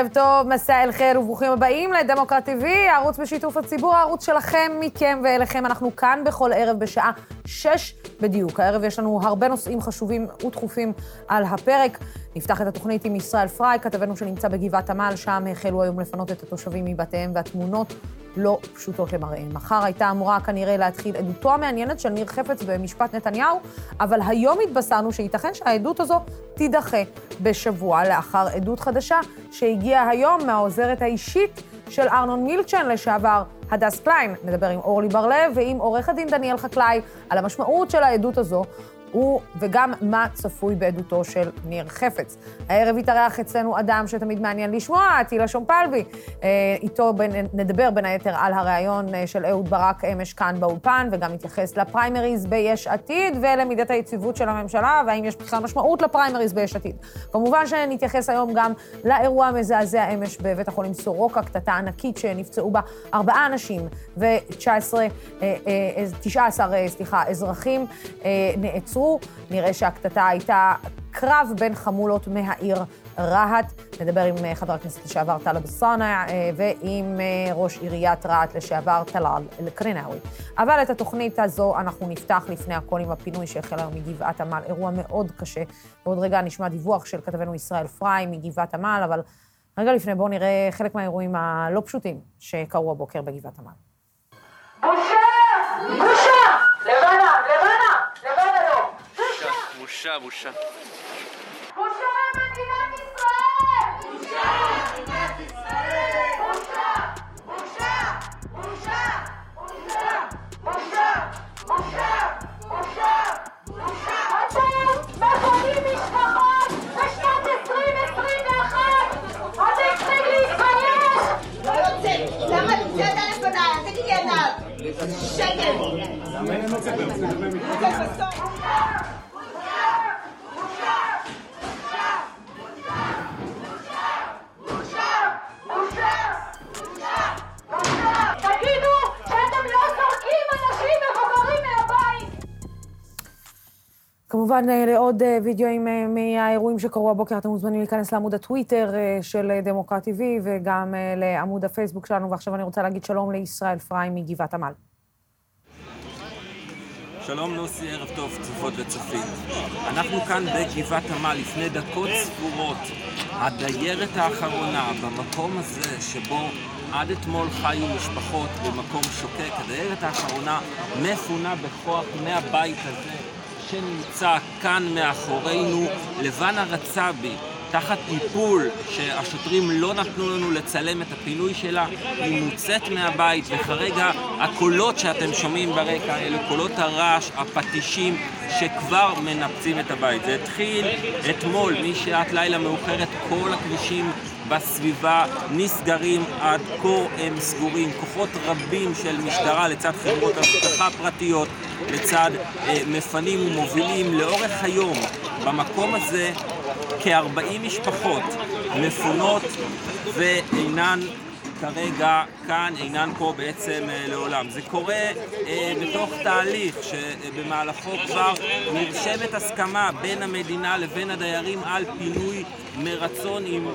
ערב טוב, מסע אל חיר וברוכים הבאים לדמוקרט TV, הערוץ בשיתוף הציבור, הערוץ שלכם, מכם ואליכם. אנחנו כאן בכל ערב בשעה שש בדיוק. הערב יש לנו הרבה נושאים חשובים ודחופים על הפרק. נפתח את התוכנית עם ישראל פריי, כתבנו שנמצא בגבעת עמל, שם החלו היום לפנות את התושבים מבתיהם, והתמונות לא פשוטות למראה. מחר הייתה אמורה כנראה להתחיל עדותו המעניינת של ניר חפץ במשפט נתניהו, אבל היום התבשרנו שייתכן שהעדות הזו תידחה בשבוע לאחר עדות חדשה שהגיעה היום מהעוזרת האישית של ארנון מילצ'ן לשעבר, הדס קליין. נדבר עם אורלי בר-לב ועם עורך הדין דניאל חקלאי על המשמעות של העדות הזו. הוא וגם מה צפוי בעדותו של ניר חפץ. הערב יתארח אצלנו אדם שתמיד מעניין לשמוע, אטילה שומפלבי. אה, איתו בין, נדבר בין היתר על הריאיון אה, של אהוד ברק אמש כאן באולפן, וגם נתייחס לפריימריז ביש עתיד ולמידת היציבות של הממשלה, והאם יש בכלל משמעות לפריימריז ביש עתיד. כמובן שנתייחס היום גם לאירוע המזעזע אמש בבית החולים סורוקה, קטטה ענקית שנפצעו בה ארבעה אנשים ו-19, 19, אה, סליחה, אזרחים נעצרו. נעצרו. נראה שהקטטה הייתה קרב בין חמולות מהעיר רהט. נדבר עם אה, חבר הכנסת לשעבר טלב אלסאנע אה, ועם אה, ראש עיריית רהט לשעבר טלאל אל-קרינאווי. אבל את התוכנית הזו אנחנו נפתח לפני הכל עם הפינוי שהחל היום מגבעת עמל, אירוע מאוד קשה. בעוד רגע נשמע דיווח של כתבנו ישראל פריי מגבעת עמל, אבל רגע לפני בואו נראה חלק מהאירועים הלא פשוטים שקרו הבוקר בגבעת עמל. בושה! בושה! לבנה! לבנה! בושה, בושה. בושה למדינת ישראל! בושה למדינת ישראל! בושה! בושה! בושה! בושה! בושה! בושה! בושה! אתם מפנים משפחות בשנת 2021! עדיף צריך להתבייש! לא יוצא! למה את יוצאת עליי בנאי? אל תגידי עליו! שקל! למה אין מוצא כמובן, אה, לעוד אה, וידאוים אה, מהאירועים שקרו הבוקר, אתם מוזמנים להיכנס לעמוד הטוויטר של דמוקרט TV וגם לעמוד הפייסבוק שלנו, ועכשיו אני רוצה להגיד שלום לישראל פריי מגבעת עמל. שלום לוסי, ערב טוב, צופות וצופים. אנחנו כאן בגבעת עמל לפני דקות ספורות. הדיירת האחרונה במקום הזה שבו עד אתמול חיו משפחות במקום שוקק, הדיירת האחרונה מפונה בכוח מהבית הזה. שנמצא כאן מאחורינו, לבנה רצבי, תחת טיפול שהשוטרים לא נתנו לנו לצלם את הפינוי שלה, היא מוצאת מהבית, וכרגע הקולות שאתם שומעים ברקע אלה קולות הרעש, הפטישים, שכבר מנפצים את הבית. זה התחיל אתמול, משעת לילה מאוחרת, כל הכבישים בסביבה נסגרים עד כה הם סגורים. כוחות רבים של משטרה לצד חברות אבטחה פרטיות, לצד אה, מפנים ומובילים לאורך היום במקום הזה כ-40 משפחות מפונות ואינן כרגע כאן אינן פה בעצם אה, לעולם. זה קורה אה, בתוך תהליך שבמהלכו כבר נרשמת הסכמה בין המדינה לבין הדיירים על פינוי מרצון עם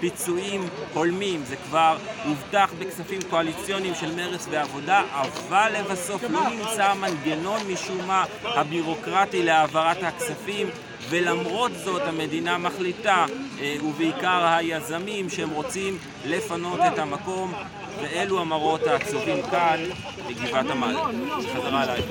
פיצויים הולמים. זה כבר הובטח בכספים קואליציוניים של מרצ ועבודה, אבל לבסוף לא נמצא המנגנון משום מה הבירוקרטי להעברת הכספים. ולמרות זאת המדינה מחליטה, אה, ובעיקר היזמים, שהם רוצים לפנות את המקום, ואלו המראות העצובים כאן בגבעת עמל. חזרה אליי.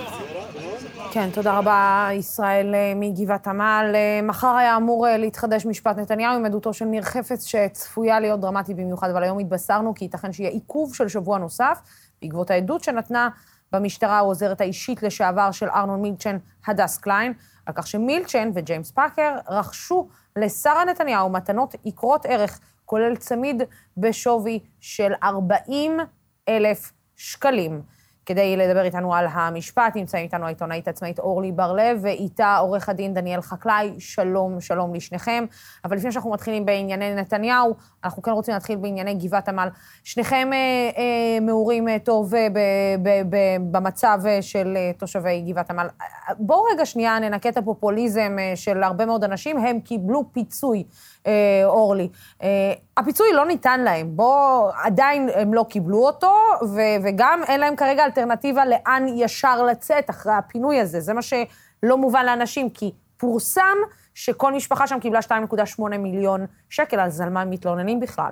כן, תודה רבה, ישראל אה, מגבעת עמל. אה, מחר היה אמור להתחדש משפט נתניהו עם עדותו של ניר חפץ, שצפויה להיות דרמטית במיוחד, אבל היום התבשרנו כי ייתכן שיהיה עיכוב של שבוע נוסף, בעקבות העדות שנתנה במשטרה העוזרת האישית לשעבר של ארנון מילצ'ן, הדס קליין. על כך שמילצ'ן וג'יימס פאקר רכשו לשרה נתניהו מתנות יקרות ערך, כולל צמיד בשווי של 40 אלף שקלים. כדי לדבר איתנו על המשפט. נמצאים איתנו העיתונאית עצמאית אורלי בר-לב, ואיתה עורך הדין דניאל חקלאי. שלום, שלום לשניכם. אבל לפני שאנחנו מתחילים בענייני נתניהו, אנחנו כן רוצים להתחיל בענייני גבעת עמל. שניכם אה, אה, מעורים אה, טוב אה, ב, ב, ב, במצב אה, של אה, תושבי גבעת עמל. בואו רגע שנייה ננקה את הפופוליזם אה, של הרבה מאוד אנשים. הם קיבלו פיצוי, אה, אורלי. אה, הפיצוי לא ניתן להם. בואו, עדיין הם לא קיבלו אותו, ו, וגם אין להם כרגע אלטרנטיבה לאן ישר לצאת אחרי הפינוי הזה. זה מה שלא מובן לאנשים, כי פורסם שכל משפחה שם קיבלה 2.8 מיליון שקל, אז על מה הם מתלוננים בכלל?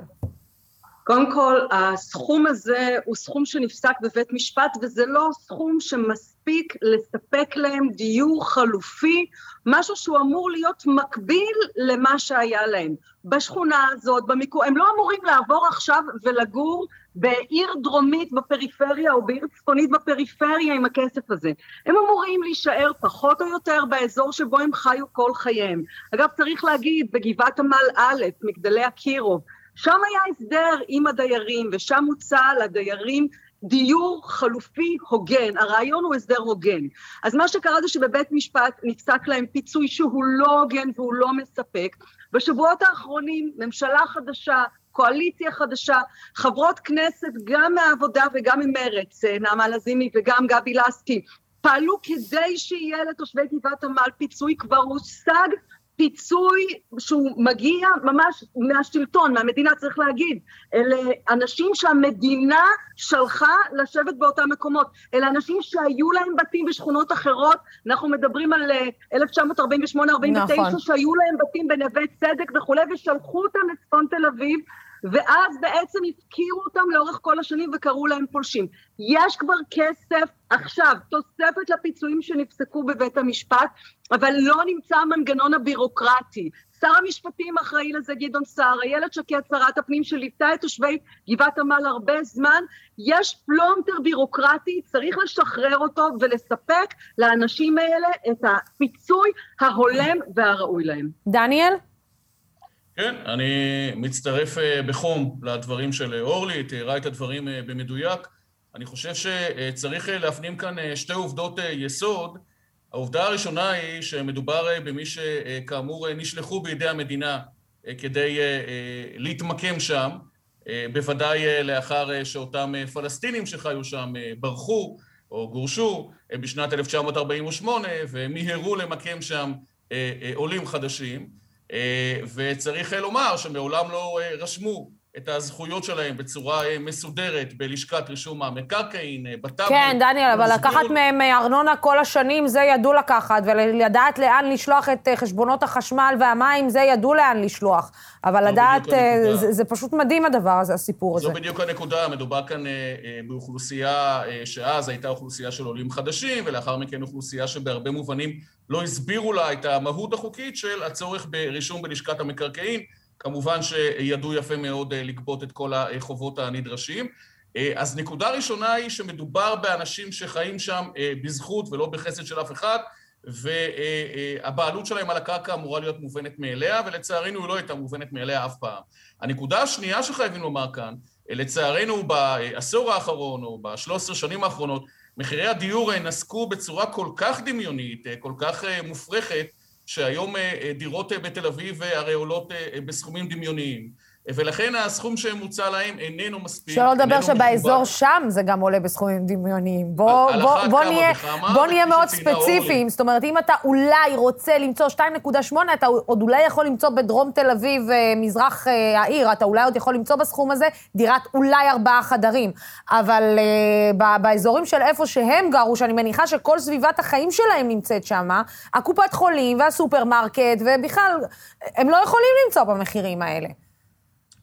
קודם כל, הסכום הזה הוא סכום שנפסק בבית משפט, וזה לא סכום שמספיק לספק להם דיור חלופי, משהו שהוא אמור להיות מקביל למה שהיה להם. בשכונה הזאת, במיקום, הם לא אמורים לעבור עכשיו ולגור בעיר דרומית בפריפריה או בעיר צפונית בפריפריה עם הכסף הזה. הם אמורים להישאר פחות או יותר באזור שבו הם חיו כל חייהם. אגב, צריך להגיד, בגבעת עמל א', מגדלי אקירוב, שם היה הסדר עם הדיירים, ושם הוצע לדיירים דיור חלופי הוגן, הרעיון הוא הסדר הוגן. אז מה שקרה זה שבבית משפט נפסק להם פיצוי שהוא לא הוגן והוא לא מספק. בשבועות האחרונים ממשלה חדשה, קואליציה חדשה, חברות כנסת גם מהעבודה וגם ממרץ, נעמה לזימי וגם גבי לסקי, פעלו כדי שיהיה לתושבי גבעת עמל פיצוי, כבר הושג פיצוי שהוא מגיע ממש מהשלטון, מהמדינה, צריך להגיד. אלה אנשים שהמדינה שלחה לשבת באותם מקומות. אלה אנשים שהיו להם בתים בשכונות אחרות, אנחנו מדברים על 1948-49, נכון. שהיו להם בתים בנווה צדק וכולי, ושלחו אותם לצפון תל אביב. ואז בעצם הפקירו אותם לאורך כל השנים וקראו להם פולשים. יש כבר כסף עכשיו, תוספת לפיצויים שנפסקו בבית המשפט, אבל לא נמצא המנגנון הבירוקרטי. שר המשפטים אחראי לזה גדעון סער, איילת שקד שרת הפנים שליוותה את תושבי גבעת עמל הרבה זמן, יש פלונטר בירוקרטי, צריך לשחרר אותו ולספק לאנשים האלה את הפיצוי ההולם והראוי להם. דניאל? כן, אני מצטרף בחום לדברים של אורלי, תיארה את הדברים במדויק. אני חושב שצריך להפנים כאן שתי עובדות יסוד. העובדה הראשונה היא שמדובר במי שכאמור נשלחו בידי המדינה כדי להתמקם שם, בוודאי לאחר שאותם פלסטינים שחיו שם ברחו או גורשו בשנת 1948 ומיהרו למקם שם עולים חדשים. וצריך לומר שמעולם לא רשמו את הזכויות שלהם בצורה מסודרת בלשכת רישום המקרקעין, בטאבו. כן, דניאל, אבל לקחת מהם ארנונה כל השנים, זה ידעו לקחת, ולדעת לאן לשלוח את חשבונות החשמל והמים, זה ידעו לאן לשלוח. אבל לדעת, זה, זה פשוט מדהים הדבר הזה, הסיפור הזה. זו בדיוק הנקודה, מדובר כאן באוכלוסייה שאז הייתה אוכלוסייה של עולים חדשים, ולאחר מכן אוכלוסייה שבהרבה מובנים לא הסבירו לה את המהות החוקית של הצורך ברישום בלשכת המקרקעין. כמובן שידעו יפה מאוד לגבות את כל החובות הנדרשים. אז נקודה ראשונה היא שמדובר באנשים שחיים שם בזכות ולא בחסד של אף אחד, והבעלות שלהם על הקרקע אמורה להיות מובנת מאליה, ולצערנו היא לא הייתה מובנת מאליה אף פעם. הנקודה השנייה שחייבים לומר כאן, לצערנו בעשור האחרון או בשלוש עשרה שנים האחרונות, מחירי הדיור נסקו בצורה כל כך דמיונית, כל כך מופרכת, שהיום דירות בתל אביב הרי עולות בסכומים דמיוניים. ולכן הסכום שמוצע להם איננו מספיק. שלא לדבר שבאזור שם זה גם עולה בסכומים דמיוניים. בוא, בוא, בוא, נהיה, בוא נהיה מאוד ספציפיים. זאת אומרת, אם אתה אולי רוצה למצוא 2.8, אתה עוד אולי יכול למצוא בדרום תל אביב, מזרח העיר, אתה אולי עוד יכול למצוא בסכום הזה דירת אולי ארבעה חדרים. אבל uh, באזורים של איפה שהם גרו, שאני מניחה שכל סביבת החיים שלהם נמצאת שם, הקופת חולים והסופרמרקט, ובכלל, הם לא יכולים למצוא במחירים האלה.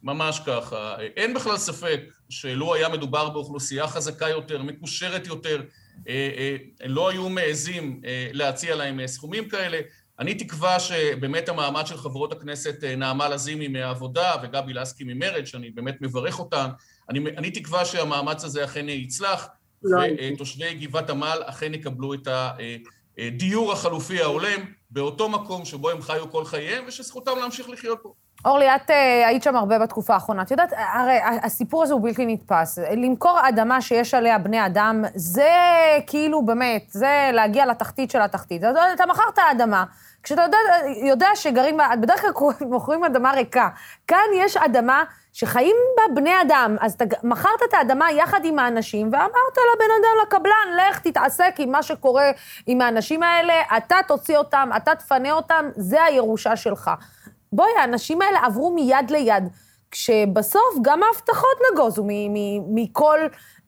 ממש ככה. אין בכלל ספק שלו היה מדובר באוכלוסייה חזקה יותר, מקושרת יותר, לא היו מעזים להציע להם סכומים כאלה. אני תקווה שבאמת המעמד של חברות הכנסת נעמה לזימי מהעבודה וגבי לסקי ממרד, שאני באמת מברך אותן, אני, אני תקווה שהמאמץ הזה אכן יצלח, ותושבי גבעת עמל אכן יקבלו את הדיור החלופי ההולם באותו מקום שבו הם חיו כל חייהם, ושזכותם להמשיך לחיות פה. אורלי, את uh, היית שם הרבה בתקופה האחרונה. את יודעת, הרי הסיפור הזה הוא בלתי נתפס. למכור אדמה שיש עליה בני אדם, זה כאילו, באמת, זה להגיע לתחתית של התחתית. אתה, מכרת אדמה, כשאתה יודע, יודע שגרים בדרך כלל מוכרים אדמה ריקה. כאן יש אדמה שחיים בה בני אדם, אז אתה מכרת את האדמה יחד עם האנשים, ואמרת לבן אדם, לקבלן, לך תתעסק עם מה שקורה עם האנשים האלה, אתה תוציא אותם, אתה תפנה אותם, זה הירושה שלך. בואי, האנשים האלה עברו מיד ליד, כשבסוף גם ההבטחות נגוזו מכל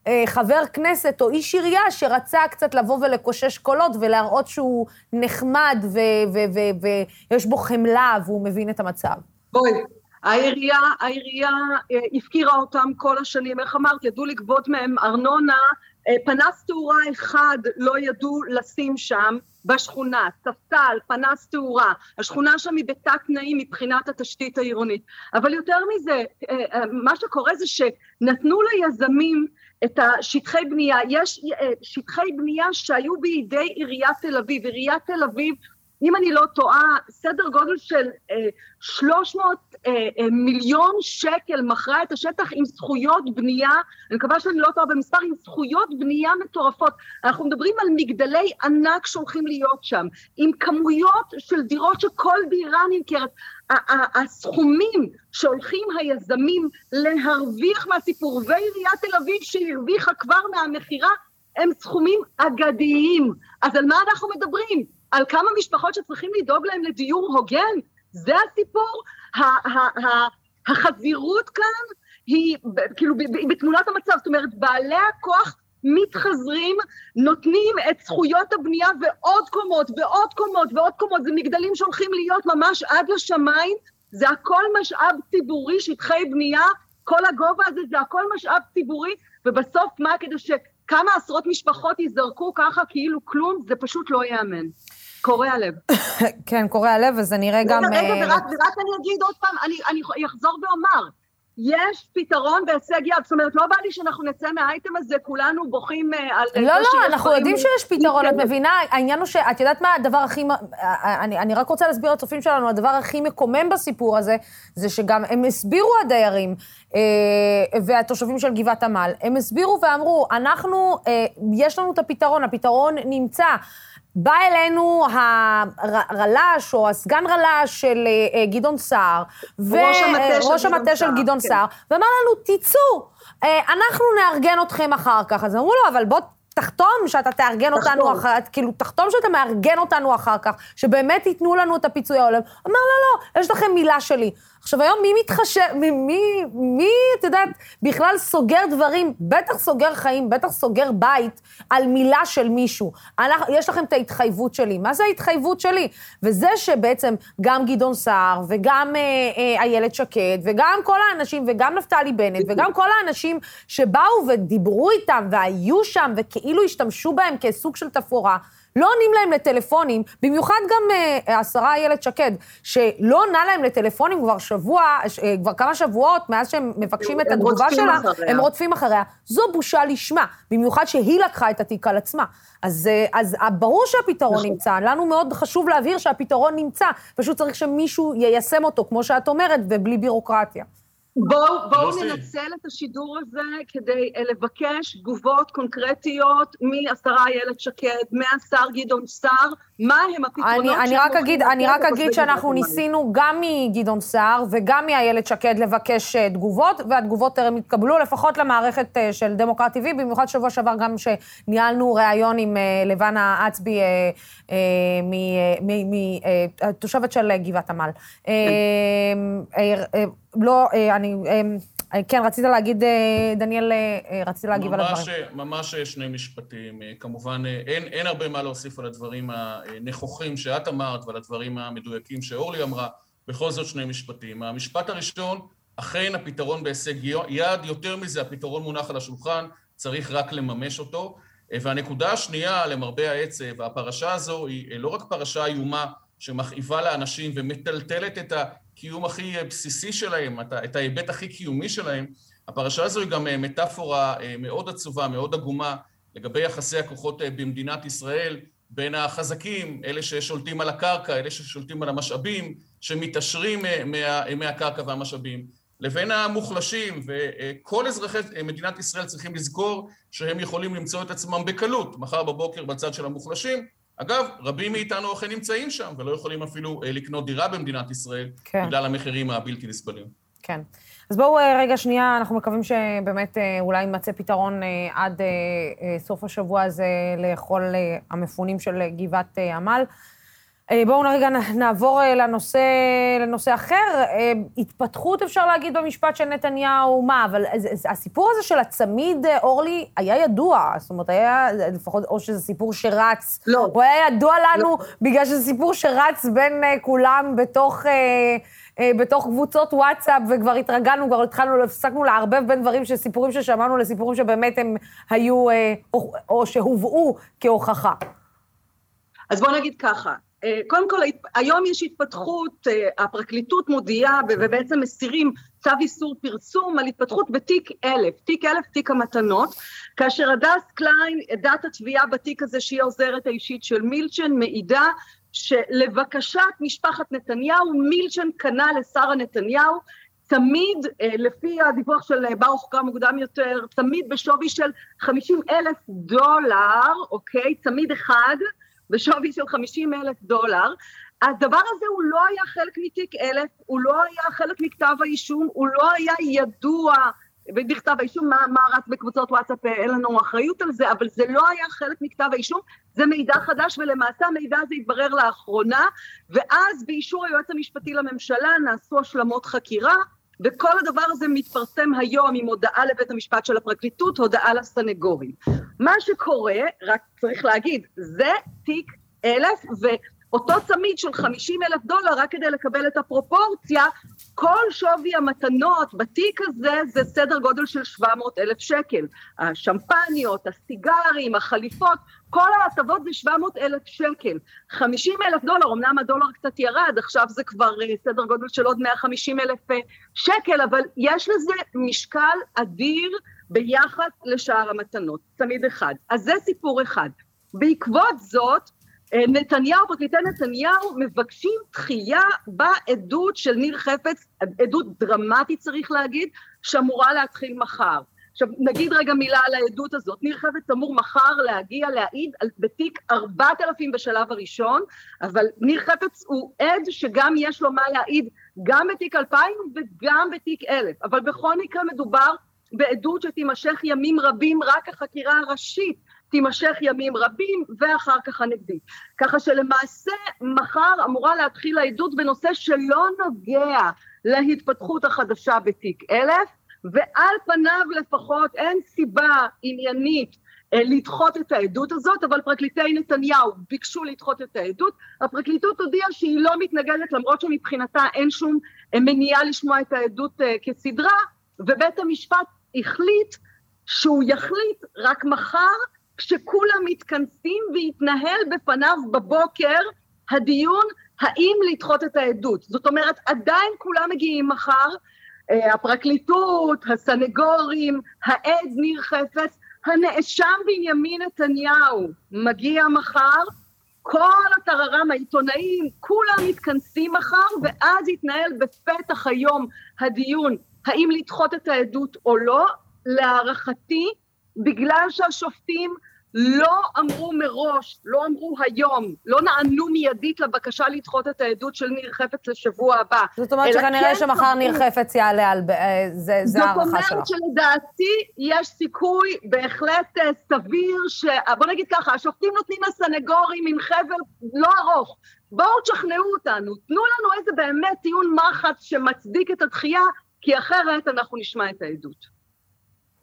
אה, חבר כנסת או איש עירייה שרצה קצת לבוא ולקושש קולות ולהראות שהוא נחמד ויש בו חמלה והוא מבין את המצב. בואי, העירייה, העירייה אה, הפקירה אותם כל השנים, איך אמרת, ידעו לגבות מהם ארנונה, פנס תאורה אחד לא ידעו לשים שם בשכונה, ספסל, פנס תאורה, השכונה שם היא בתת תנאים מבחינת התשתית העירונית. אבל יותר מזה, אה, מה שקורה זה שנתנו ליזמים את השטחי בנייה, יש שטחי בנייה שהיו בידי עיריית תל אביב, עיריית תל אביב אם אני לא טועה, סדר גודל של אה, 300 אה, אה, מיליון שקל מכרה את השטח עם זכויות בנייה, אני מקווה שאני לא טועה במספר, עם זכויות בנייה מטורפות. אנחנו מדברים על מגדלי ענק שהולכים להיות שם, עם כמויות של דירות שכל דירה נמכרת. הסכומים שהולכים היזמים להרוויח מהסיפור, ועיריית תל אביב שהרוויחה כבר מהמכירה, הם סכומים אגדיים. אז על מה אנחנו מדברים? על כמה משפחות שצריכים לדאוג להם לדיור הוגן, זה הסיפור. החזירות כאן היא כאילו בתמונת המצב, זאת אומרת בעלי הכוח מתחזרים, נותנים את זכויות הבנייה ועוד קומות ועוד קומות ועוד קומות, זה מגדלים שהולכים להיות ממש עד לשמיים, זה הכל משאב ציבורי, שטחי בנייה, כל הגובה הזה זה הכל משאב ציבורי, ובסוף מה? כדי שכמה עשרות משפחות ייזרקו ככה כאילו כלום, זה פשוט לא ייאמן. קורע לב. כן, קורע לב, וזה נראה גם... רגע, רגע, ורק, ורק אני אגיד עוד פעם, אני, אני אחזור ואומר, יש פתרון בהישג יד, זאת אומרת, לא בא לי שאנחנו נצא מהאייטם הזה, כולנו בוכים אה, על... לא, לא, אנחנו יודעים שיש פתרון, את מבינה? העניין הוא שאת יודעת מה הדבר הכי... אני, אני רק רוצה להסביר לצופים שלנו, הדבר הכי מקומם בסיפור הזה, זה שגם הם הסבירו הדיירים אה, והתושבים של גבעת עמל, הם הסבירו ואמרו, אנחנו, אה, יש לנו את הפתרון, הפתרון נמצא. בא אלינו הרל"ש, או הסגן רל"ש של אה, אה, גדעון סער, וראש המטה של גדעון כן. סער, ואמר לנו, תצאו, אה, אנחנו נארגן אתכם אחר כך. אז אמרו לו, אבל בוא תחתום שאתה תארגן תחתום. אותנו אחר, כך, כאילו, תחתום שאתה מארגן אותנו אחר כך, שבאמת ייתנו לנו את הפיצוי ההולם. אמר, לא, לא, יש לכם מילה שלי. עכשיו, היום מי מתחשב, מי, מי, את יודעת, בכלל סוגר דברים, בטח סוגר חיים, בטח סוגר בית, על מילה של מישהו. אנחנו, יש לכם את ההתחייבות שלי. מה זה ההתחייבות שלי? וזה שבעצם גם גדעון סער, וגם איילת אה, אה, שקד, וגם כל האנשים, וגם נפתלי בנט, וגם כל האנשים שבאו ודיברו איתם, והיו שם, וכאילו השתמשו בהם כסוג של תפאורה, לא עונים להם לטלפונים, במיוחד גם uh, השרה איילת שקד, שלא עונה להם לטלפונים כבר שבוע, uh, כבר כמה שבועות מאז שהם מבקשים את התגובה שלה, אחריה. הם רודפים אחריה. זו בושה לשמה, במיוחד שהיא לקחה את התיק על עצמה. אז, uh, אז uh, ברור שהפתרון נכון. נמצא, לנו מאוד חשוב להבהיר שהפתרון נמצא, פשוט צריך שמישהו יישם אותו, כמו שאת אומרת, ובלי בירוקרטיה. בואו בוא ננצל את השידור הזה כדי אה, לבקש תגובות קונקרטיות מהשרה איילת שקד, מהשר גדעון סער, מה הם הפתרונות אני, אני רק אגיד, אני רק אגיד שאנחנו ניסינו גם מגדעון סער וגם מאיילת שקד לבקש uh, תגובות, והתגובות טרם התקבלו, לפחות למערכת uh, של דמוקרט TV, במיוחד שבוע שעבר גם שניהלנו ראיון עם uh, לבנה אצבי, מתושבת uh, של גבעת עמל. Uh, לא, אני... Uh, כן, רצית להגיד, אה, דניאל, אה, רצית להגיב ממש, על הדברים. ממש שני משפטים. כמובן, אין, אין הרבה מה להוסיף על הדברים הנכוחים שאת אמרת ועל הדברים המדויקים שאורלי אמרה. בכל זאת שני משפטים. המשפט הראשון, אכן הפתרון בהישג יד, יותר מזה, הפתרון מונח על השולחן, צריך רק לממש אותו. והנקודה השנייה, למרבה העצב, הפרשה הזו היא לא רק פרשה איומה שמכאיבה לאנשים ומטלטלת את הקיום הכי בסיסי שלהם, את ההיבט הכי קיומי שלהם, הפרשה הזו היא גם אה, מטאפורה אה, מאוד עצובה, מאוד עגומה, לגבי יחסי הכוחות אה, במדינת ישראל בין החזקים, אלה ששולטים על הקרקע, אלה ששולטים על המשאבים, שמתעשרים מה, מהקרקע והמשאבים, לבין המוחלשים, וכל אזרחי מדינת ישראל צריכים לזכור שהם יכולים למצוא את עצמם בקלות מחר בבוקר בצד של המוחלשים. אגב, רבים מאיתנו אכן נמצאים שם ולא יכולים אפילו לקנות דירה במדינת ישראל כן. בגלל המחירים הבלתי נסבלים. כן. אז בואו רגע שנייה, אנחנו מקווים שבאמת אולי יימצא פתרון עד סוף השבוע הזה לכל המפונים של גבעת עמל. בואו רגע נעבור לנושא, לנושא אחר. התפתחות, אפשר להגיד, במשפט של נתניהו, מה, אבל הסיפור הזה של הצמיד, אורלי, היה ידוע. זאת אומרת, היה לפחות, או שזה סיפור שרץ. לא. הוא היה ידוע לנו לא. בגלל שזה סיפור שרץ בין כולם בתוך... בתוך קבוצות וואטסאפ, וכבר התרגלנו, כבר התחלנו, הפסקנו לערבב בין דברים שסיפורים ששמענו לסיפורים שבאמת הם היו, או, או שהובאו כהוכחה. אז בוא נגיד ככה, קודם כל, היום יש התפתחות, הפרקליטות מודיעה ובעצם מסירים צו איסור פרסום על התפתחות בתיק אלף, תיק אלף, תיק המתנות, כאשר הדס קליין, עדת התביעה בתיק הזה שהיא העוזרת האישית של מילצ'ן, מעידה שלבקשת משפחת נתניהו, מילצ'ן קנה לשרה נתניהו תמיד, לפי הדיווח של ברוך קרא מוקדם יותר, תמיד בשווי של 50 אלף דולר, אוקיי? תמיד אחד, בשווי של 50 אלף דולר. הדבר הזה הוא לא היה חלק מתיק אלף, הוא לא היה חלק מכתב האישום, הוא לא היה ידוע בכתב האישום, מה, מה רץ בקבוצות וואטסאפ, אין לנו אחריות על זה, אבל זה לא היה חלק מכתב האישום, זה מידע חדש, ולמעשה המידע הזה התברר לאחרונה, ואז באישור היועץ המשפטי לממשלה נעשו השלמות חקירה, וכל הדבר הזה מתפרסם היום עם הודעה לבית המשפט של הפרקליטות, הודעה לסנגורים. מה שקורה, רק צריך להגיד, זה תיק אלף, ואותו צמיד של 50 אלף דולר, רק כדי לקבל את הפרופורציה, כל שווי המתנות בתיק הזה זה סדר גודל של 700 אלף שקל. השמפניות, הסיגרים, החליפות, כל ההטבות זה 700 אלף שקל. 50 אלף דולר, אמנם הדולר קצת ירד, עכשיו זה כבר סדר גודל של עוד 150 אלף שקל, אבל יש לזה משקל אדיר ביחס לשאר המתנות, תמיד אחד. אז זה סיפור אחד. בעקבות זאת, נתניהו, פרקליטי נתניהו, מבקשים דחייה בעדות של ניר חפץ, עדות דרמטית צריך להגיד, שאמורה להתחיל מחר. עכשיו נגיד רגע מילה על העדות הזאת, ניר חפץ אמור מחר להגיע להעיד על, בתיק 4,000 בשלב הראשון, אבל ניר חפץ הוא עד שגם יש לו מה להעיד גם בתיק 2,000 וגם בתיק 1,000, אבל בכל מקרה מדובר בעדות שתימשך ימים רבים, רק החקירה הראשית תימשך ימים רבים ואחר כך הנגדית. ככה שלמעשה מחר אמורה להתחיל העדות בנושא שלא נוגע להתפתחות החדשה בתיק 1,000, ועל פניו לפחות אין סיבה עניינית לדחות את העדות הזאת, אבל פרקליטי נתניהו ביקשו לדחות את העדות, הפרקליטות הודיעה שהיא לא מתנגדת למרות שמבחינתה אין שום מניעה לשמוע את העדות כסדרה, ובית המשפט החליט שהוא יחליט רק מחר כשכולם מתכנסים ויתנהל בפניו בבוקר הדיון האם לדחות את העדות. זאת אומרת, עדיין כולם מגיעים מחר, הפרקליטות, הסנגורים, העד ניר חפץ, הנאשם בנימין נתניהו מגיע מחר, כל הטררם העיתונאים, כולם מתכנסים מחר, ואז יתנהל בפתח היום הדיון האם לדחות את העדות או לא. להערכתי, בגלל שהשופטים לא אמרו מראש, לא אמרו היום, לא נענו מיידית לבקשה לדחות את העדות של ניר חפץ לשבוע הבא. זאת אומרת שכנראה כן שמחר ניר חפץ יעלה על... זה, זה הערכה שלו. זאת אומרת שלדעתי יש סיכוי בהחלט סביר ש... בוא נגיד ככה, השופטים נותנים לסנגורים עם חבל לא ארוך. בואו תשכנעו אותנו, תנו לנו איזה באמת טיעון מחץ שמצדיק את הדחייה, כי אחרת אנחנו נשמע את העדות.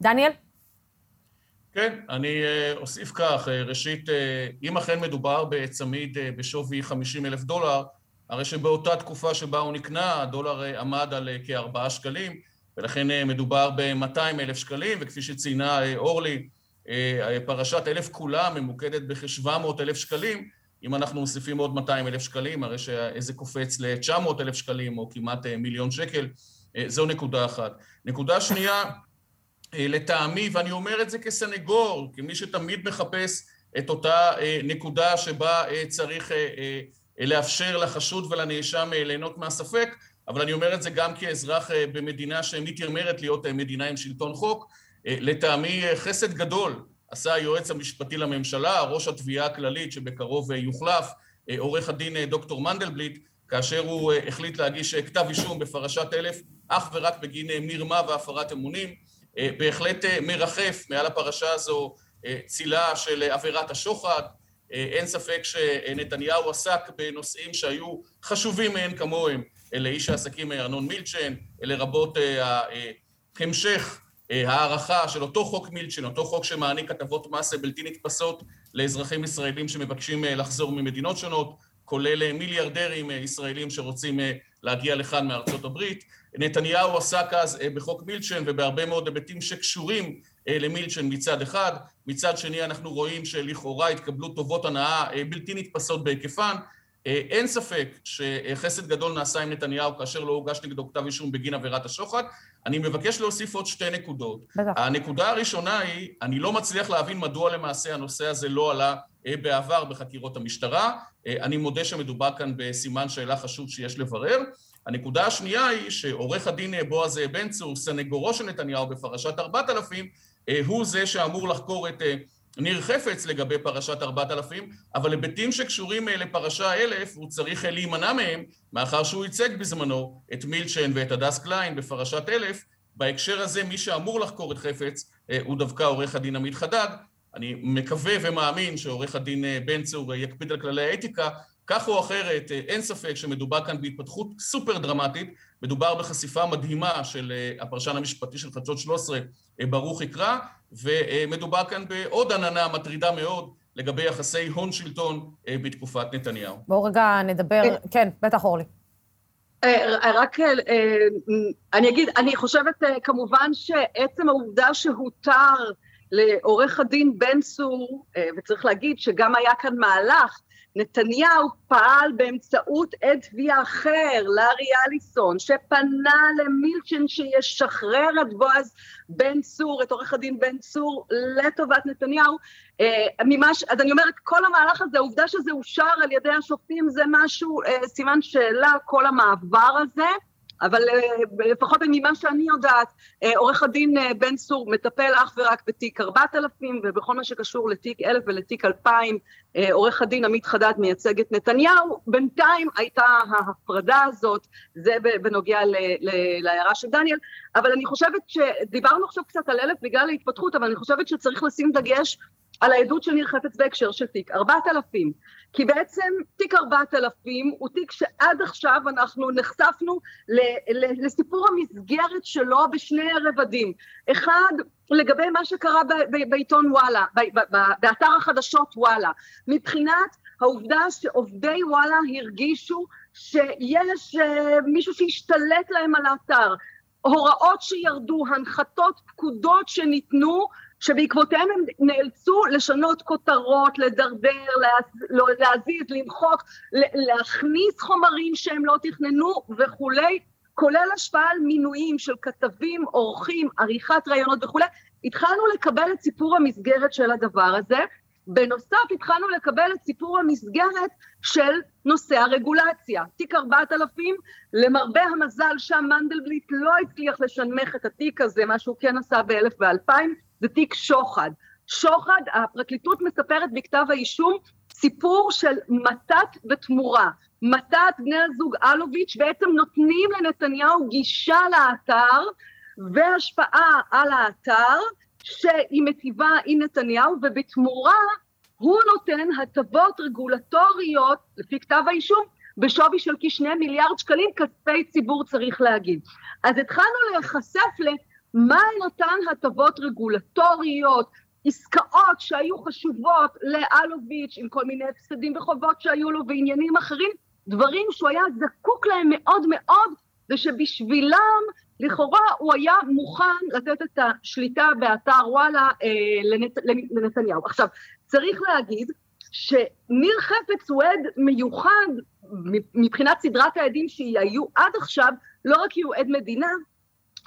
דניאל? כן, אני אוסיף כך, ראשית, אם אכן מדובר בצמיד בשווי 50 אלף דולר, הרי שבאותה תקופה שבה הוא נקנה, הדולר עמד על כארבעה שקלים, ולכן מדובר ב-200 אלף שקלים, וכפי שציינה אורלי, פרשת אלף כולה ממוקדת בכ-700 אלף שקלים, אם אנחנו מוסיפים עוד 200 אלף שקלים, הרי שזה קופץ ל-900 אלף שקלים, או כמעט מיליון שקל, זו נקודה אחת. נקודה שנייה, לטעמי, ואני אומר את זה כסנגור, כמי שתמיד מחפש את אותה נקודה שבה צריך לאפשר לחשוד ולנאשם ליהנות מהספק, אבל אני אומר את זה גם כאזרח במדינה שמתיימרת להיות מדינה עם שלטון חוק. לטעמי חסד גדול עשה היועץ המשפטי לממשלה, ראש התביעה הכללית שבקרוב יוחלף, עורך הדין דוקטור מנדלבליט, כאשר הוא החליט להגיש כתב אישום בפרשת אלף אך ורק בגין מרמה והפרת אמונים. בהחלט מרחף מעל הפרשה הזו צילה של עבירת השוחד. אין ספק שנתניהו עסק בנושאים שהיו חשובים מאין כמוהם לאיש העסקים ארנון מילצ'ן, לרבות המשך הערכה של אותו חוק מילצ'ן, אותו חוק שמעניק הטבות מס בלתי נתפסות לאזרחים ישראלים שמבקשים לחזור ממדינות שונות, כולל מיליארדרים ישראלים שרוצים להגיע לכאן מארצות הברית. נתניהו עסק אז בחוק מילצ'ן ובהרבה מאוד היבטים שקשורים למילצ'ן מצד אחד, מצד שני אנחנו רואים שלכאורה התקבלו טובות הנאה בלתי נתפסות בהיקפן. אין ספק שחסד גדול נעשה עם נתניהו כאשר לא הוגש נגדו כתב אישום בגין עבירת השוחד. אני מבקש להוסיף עוד שתי נקודות. בטח. הנקודה הראשונה היא, אני לא מצליח להבין מדוע למעשה הנושא הזה לא עלה בעבר בחקירות המשטרה. אני מודה שמדובר כאן בסימן שאלה חשוב שיש לברר. הנקודה השנייה היא שעורך הדין בועז בן צור, סנגורו של נתניהו בפרשת 4000, הוא זה שאמור לחקור את ניר חפץ לגבי פרשת 4000, אבל היבטים שקשורים לפרשה 1000 הוא צריך להימנע מהם, מאחר שהוא ייצג בזמנו את מילצ'ן ואת הדס קליין בפרשת 1000. בהקשר הזה מי שאמור לחקור את חפץ הוא דווקא עורך הדין עמית חדד. אני מקווה ומאמין שעורך הדין בן צור יקפיד על כללי האתיקה, כך או אחרת, אין ספק שמדובר כאן בהתפתחות סופר דרמטית, מדובר בחשיפה מדהימה של הפרשן המשפטי של חדשות 13, ברוך יקרא, ומדובר כאן בעוד עננה מטרידה מאוד לגבי יחסי הון שלטון בתקופת נתניהו. בואו רגע נדבר, כן, בטח אורלי. רק אני אגיד, אני חושבת כמובן שעצם העובדה שהותר לעורך הדין בן צור, וצריך להגיד שגם היה כאן מהלך, נתניהו פעל באמצעות עד תביעה אחר, לארי אליסון, שפנה למילצ'ן שישחרר את בועז בן צור, את עורך הדין בן צור, לטובת נתניהו. ממש, אז אני אומרת, כל המהלך הזה, העובדה שזה אושר על ידי השופטים, זה משהו, סימן שאלה, כל המעבר הזה. אבל לפחות ממה שאני יודעת, עורך הדין בן צור מטפל אך ורק בתיק 4000, ובכל מה שקשור לתיק 1000 ולתיק 2000, עורך הדין עמית חדד מייצג את נתניהו. בינתיים הייתה ההפרדה הזאת, זה בנוגע להערה של דניאל, אבל אני חושבת שדיברנו עכשיו קצת על 1000 בגלל ההתפתחות, אבל אני חושבת שצריך לשים דגש על העדות של ניר חפץ בהקשר של תיק 4000, כי בעצם תיק 4000 הוא תיק שעד עכשיו אנחנו נחשפנו לסיפור המסגרת שלו בשני רבדים. אחד, לגבי מה שקרה בעיתון וואלה, באתר החדשות וואלה, מבחינת העובדה שעובדי וואלה הרגישו שיש מישהו שהשתלט להם על האתר, הוראות שירדו, הנחתות, פקודות שניתנו, שבעקבותיהם הם נאלצו לשנות כותרות, לדרדר, להזיז, למחוק, להכניס חומרים שהם לא תכננו וכולי, כולל השפעה על מינויים של כתבים, עורכים, עריכת רעיונות וכולי. התחלנו לקבל את סיפור המסגרת של הדבר הזה. בנוסף התחלנו לקבל את סיפור המסגרת של נושא הרגולציה. תיק 4000, למרבה המזל שם מנדלבליט לא הצליח לשנמך את התיק הזה, מה שהוא כן עשה באלף ואלפיים, זה תיק שוחד. שוחד, הפרקליטות מספרת בכתב האישום סיפור של מתת ותמורה. מתת בני הזוג אלוביץ' בעצם נותנים לנתניהו גישה לאתר והשפעה על האתר שהיא מטיבה עם נתניהו, ובתמורה הוא נותן הטבות רגולטוריות, לפי כתב האישום, בשווי של כשני מיליארד שקלים, כספי ציבור צריך להגיד. אז התחלנו להיחשף מהן אותן הטבות רגולטוריות, עסקאות שהיו חשובות לאלוביץ' עם כל מיני הפסדים וחובות שהיו לו ועניינים אחרים, דברים שהוא היה זקוק להם מאוד מאוד, ושבשבילם לכאורה הוא היה מוכן לתת את השליטה באתר וואלה אה, לנת, לנתניהו. עכשיו, צריך להגיד שניר חפץ הוא עד מיוחד מבחינת סדרת העדים שהיו עד עכשיו, לא רק כי הוא עד מדינה,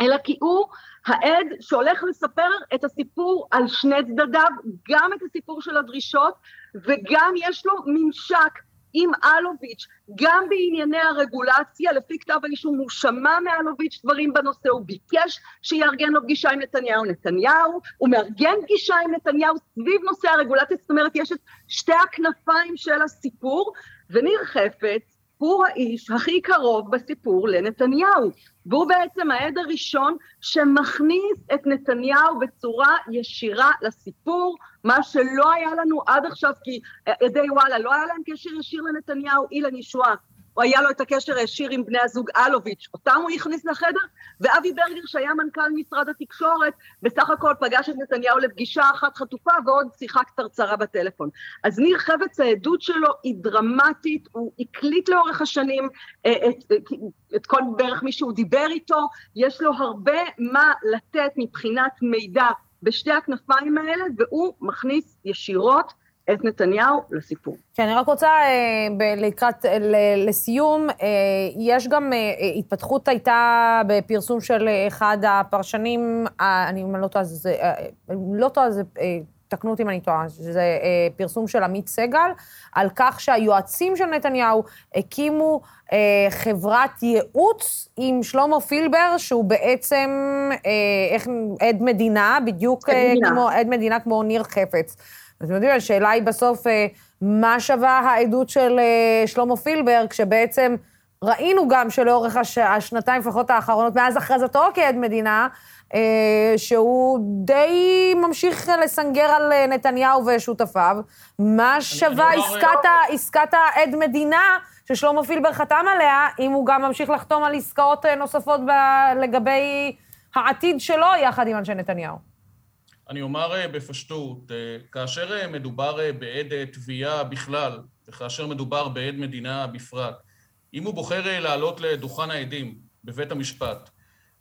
אלא כי הוא העד שהולך לספר את הסיפור על שני צדדיו, גם את הסיפור של הדרישות, וגם יש לו ממשק עם אלוביץ', גם בענייני הרגולציה, לפי כתב האישום הוא שמע מאלוביץ' דברים בנושא, הוא ביקש שיארגן לו פגישה עם נתניהו, נתניהו, הוא מארגן פגישה עם נתניהו סביב נושא הרגולציה, זאת אומרת, יש את שתי הכנפיים של הסיפור, וניר חפץ הוא האיש הכי קרוב בסיפור לנתניהו, והוא בעצם העד הראשון שמכניס את נתניהו בצורה ישירה לסיפור, מה שלא היה לנו עד עכשיו, כי עדי וואלה לא היה להם קשר ישיר לנתניהו, אילן ישועה הוא היה לו את הקשר הישיר עם בני הזוג אלוביץ', אותם הוא הכניס לחדר, ואבי ברגר שהיה מנכ"ל משרד התקשורת, בסך הכל פגש את נתניהו לפגישה אחת חטופה ועוד שיחה קצרצרה בטלפון. אז ניר חפץ העדות שלו היא דרמטית, הוא הקליט לאורך השנים אה, את, את, את כל בערך מי שהוא דיבר איתו, יש לו הרבה מה לתת מבחינת מידע בשתי הכנפיים האלה, והוא מכניס ישירות את נתניהו לסיפור. כן, אני רק רוצה אה, לקראת, ל- לסיום, אה, יש גם, אה, התפתחות הייתה בפרסום של אחד הפרשנים, אה, אני לא טועה, זה, אה, לא טועה, זה, אה, תקנו אותי אם אני טועה, זה אה, פרסום של עמית סגל, על כך שהיועצים של נתניהו הקימו אה, חברת ייעוץ עם שלמה פילבר, שהוא בעצם אה, איך, עד מדינה, בדיוק עד אה, מדינה. כמו עד מדינה כמו ניר חפץ. אתם יודעים, השאלה היא בסוף, אה, מה שווה העדות של אה, שלמה פילבר, כשבעצם ראינו גם שלאורך הש... השנתיים לפחות האחרונות, מאז הכרזתו כעד מדינה, אה, שהוא די ממשיך לסנגר על אה, נתניהו ושותפיו. מה שווה לא עסקת, ה... עסקת העד מדינה ששלמה פילבר חתם עליה, אם הוא גם ממשיך לחתום על עסקאות אה, נוספות ב... לגבי העתיד שלו יחד עם אנשי נתניהו? אני אומר אה, בפשטות, אה, כאשר אה, מדובר בעד תביעה בכלל, וכאשר מדובר בעד מדינה בפרט, אם הוא בוחר לעלות לדוכן העדים בבית המשפט,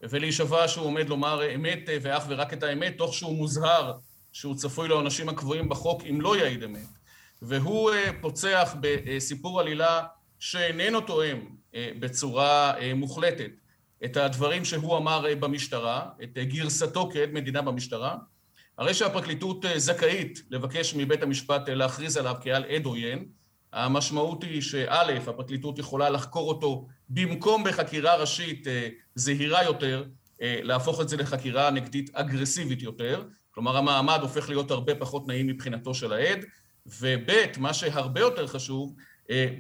ולהישבע שהוא עומד לומר אמת ואך ורק את האמת, תוך שהוא מוזהר שהוא צפוי לעונשים הקבועים בחוק אם לא יעיד אמת, והוא פוצח בסיפור עלילה שאיננו תואם בצורה מוחלטת את הדברים שהוא אמר במשטרה, את גרסתו כעד מדינה במשטרה, הרי שהפרקליטות אה, זכאית לבקש מבית המשפט אה, להכריז עליו כעל עד עוין. המשמעות היא שא', הפרקליטות יכולה לחקור אותו במקום בחקירה ראשית אה, זהירה יותר, להפוך את זה לחקירה נגדית אגרסיבית יותר. כלומר, המעמד הופך להיות הרבה פחות נעים מבחינתו של העד. וב', מה שהרבה יותר חשוב,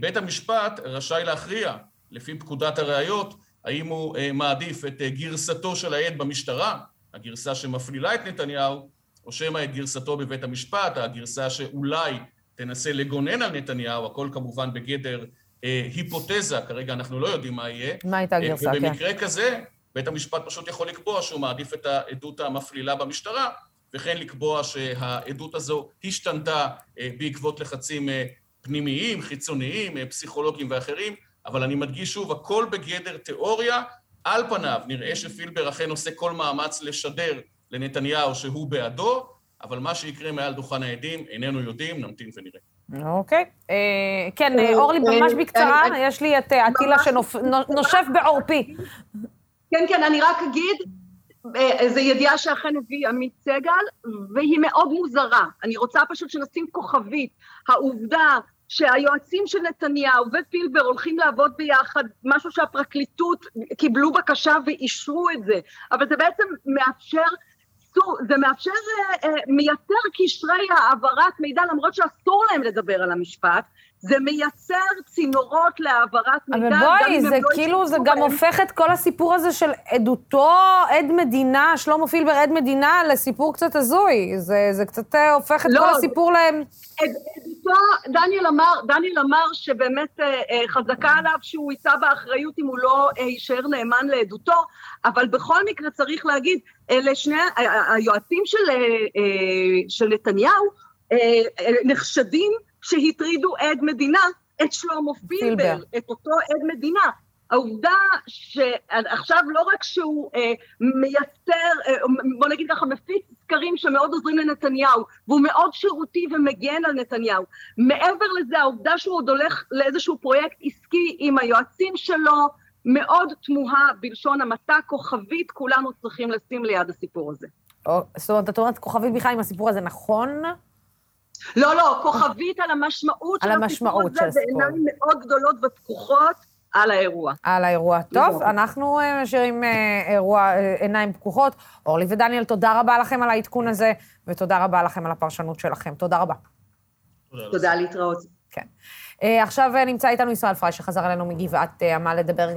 בית המשפט רשאי להכריע, לפי פקודת הראיות, האם הוא מעדיף את גרסתו של העד במשטרה, הגרסה שמפלילה את נתניהו, או שמא את גרסתו בבית המשפט, הגרסה שאולי תנסה לגונן על נתניהו, הכל כמובן בגדר אה, היפותזה, כרגע אנחנו לא יודעים מה יהיה. מה הייתה אה, הגרסה, כן. ובמקרה כזה, בית המשפט פשוט יכול לקבוע שהוא מעדיף את העדות המפלילה במשטרה, וכן לקבוע שהעדות הזו השתנתה אה, בעקבות לחצים אה, פנימיים, חיצוניים, אה, פסיכולוגיים ואחרים, אבל אני מדגיש שוב, הכל בגדר תיאוריה. על פניו נראה שפילבר אכן עושה כל מאמץ לשדר לנתניהו שהוא בעדו, אבל מה שיקרה מעל דוכן העדים איננו יודעים, נמתין ונראה. אוקיי. אה, כן, אה, אורלי, ממש אה, בקצרה, אני- יש לי את אטילה שנושף בעורפי. כן, כן, אני רק אגיד, איזו ידיעה שאכן הביא עמית סגל, והיא מאוד מוזרה. אני רוצה פשוט שנשים כוכבית. העובדה שהיועצים של נתניהו ופילבר הולכים לעבוד ביחד, משהו שהפרקליטות קיבלו בקשה ואישרו את זה, אבל זה בעצם מאפשר, סו- זה מאפשר, אה, אה, מייצר קשרי העברת מידע, למרות שאסור להם לדבר על המשפט, זה מייצר צינורות להעברת מידע. אבל בואי, זה לא כאילו, זה גם בהם. הופך את כל הסיפור הזה של עדותו, עד מדינה, שלמה פילבר עד מדינה, לסיפור קצת הזוי. זה זה קצת אה, הופך את לא, כל זה- הסיפור להם... עדותו, דניאל אמר, דניאל אמר שבאמת אה, אה, חזקה עליו שהוא יישא באחריות אם הוא לא אה, יישאר נאמן לעדותו, אבל בכל מקרה צריך להגיד, אלה שני, היועצים של, אה, אה, של נתניהו נחשדים שהטרידו עד מדינה, את שלמה פילבר, פילבר. את אותו עד מדינה. העובדה שעכשיו לא רק שהוא אה, מייצר, אה, בוא נגיד ככה, מפיץ סקרים שמאוד עוזרים לנתניהו, והוא מאוד שירותי ומגן על נתניהו. מעבר לזה, העובדה שהוא עוד הולך לאיזשהו פרויקט עסקי עם היועצים שלו, מאוד תמוהה בלשון המעטה, כוכבית כולנו צריכים לשים ליד הסיפור הזה. זאת אומרת, את אומרת, כוכבית בכלל אם הסיפור הזה נכון? לא, לא, כוכבית על המשמעות על של המשמעות הסיפור הזה, של הסיפור. ועיניים מאוד גדולות ופקוחות על האירוע. על האירוע. טוב, לגמרי. אנחנו אה, משאירים אה, אירוע, אה, עיניים פקוחות. אורלי ודניאל, תודה רבה לכם על העדכון הזה, ותודה רבה לכם על הפרשנות שלכם. תודה רבה. תודה, להתראות. כן. עכשיו נמצא איתנו ישראל פריי, שחזר אלינו מגבעת עמל לדבר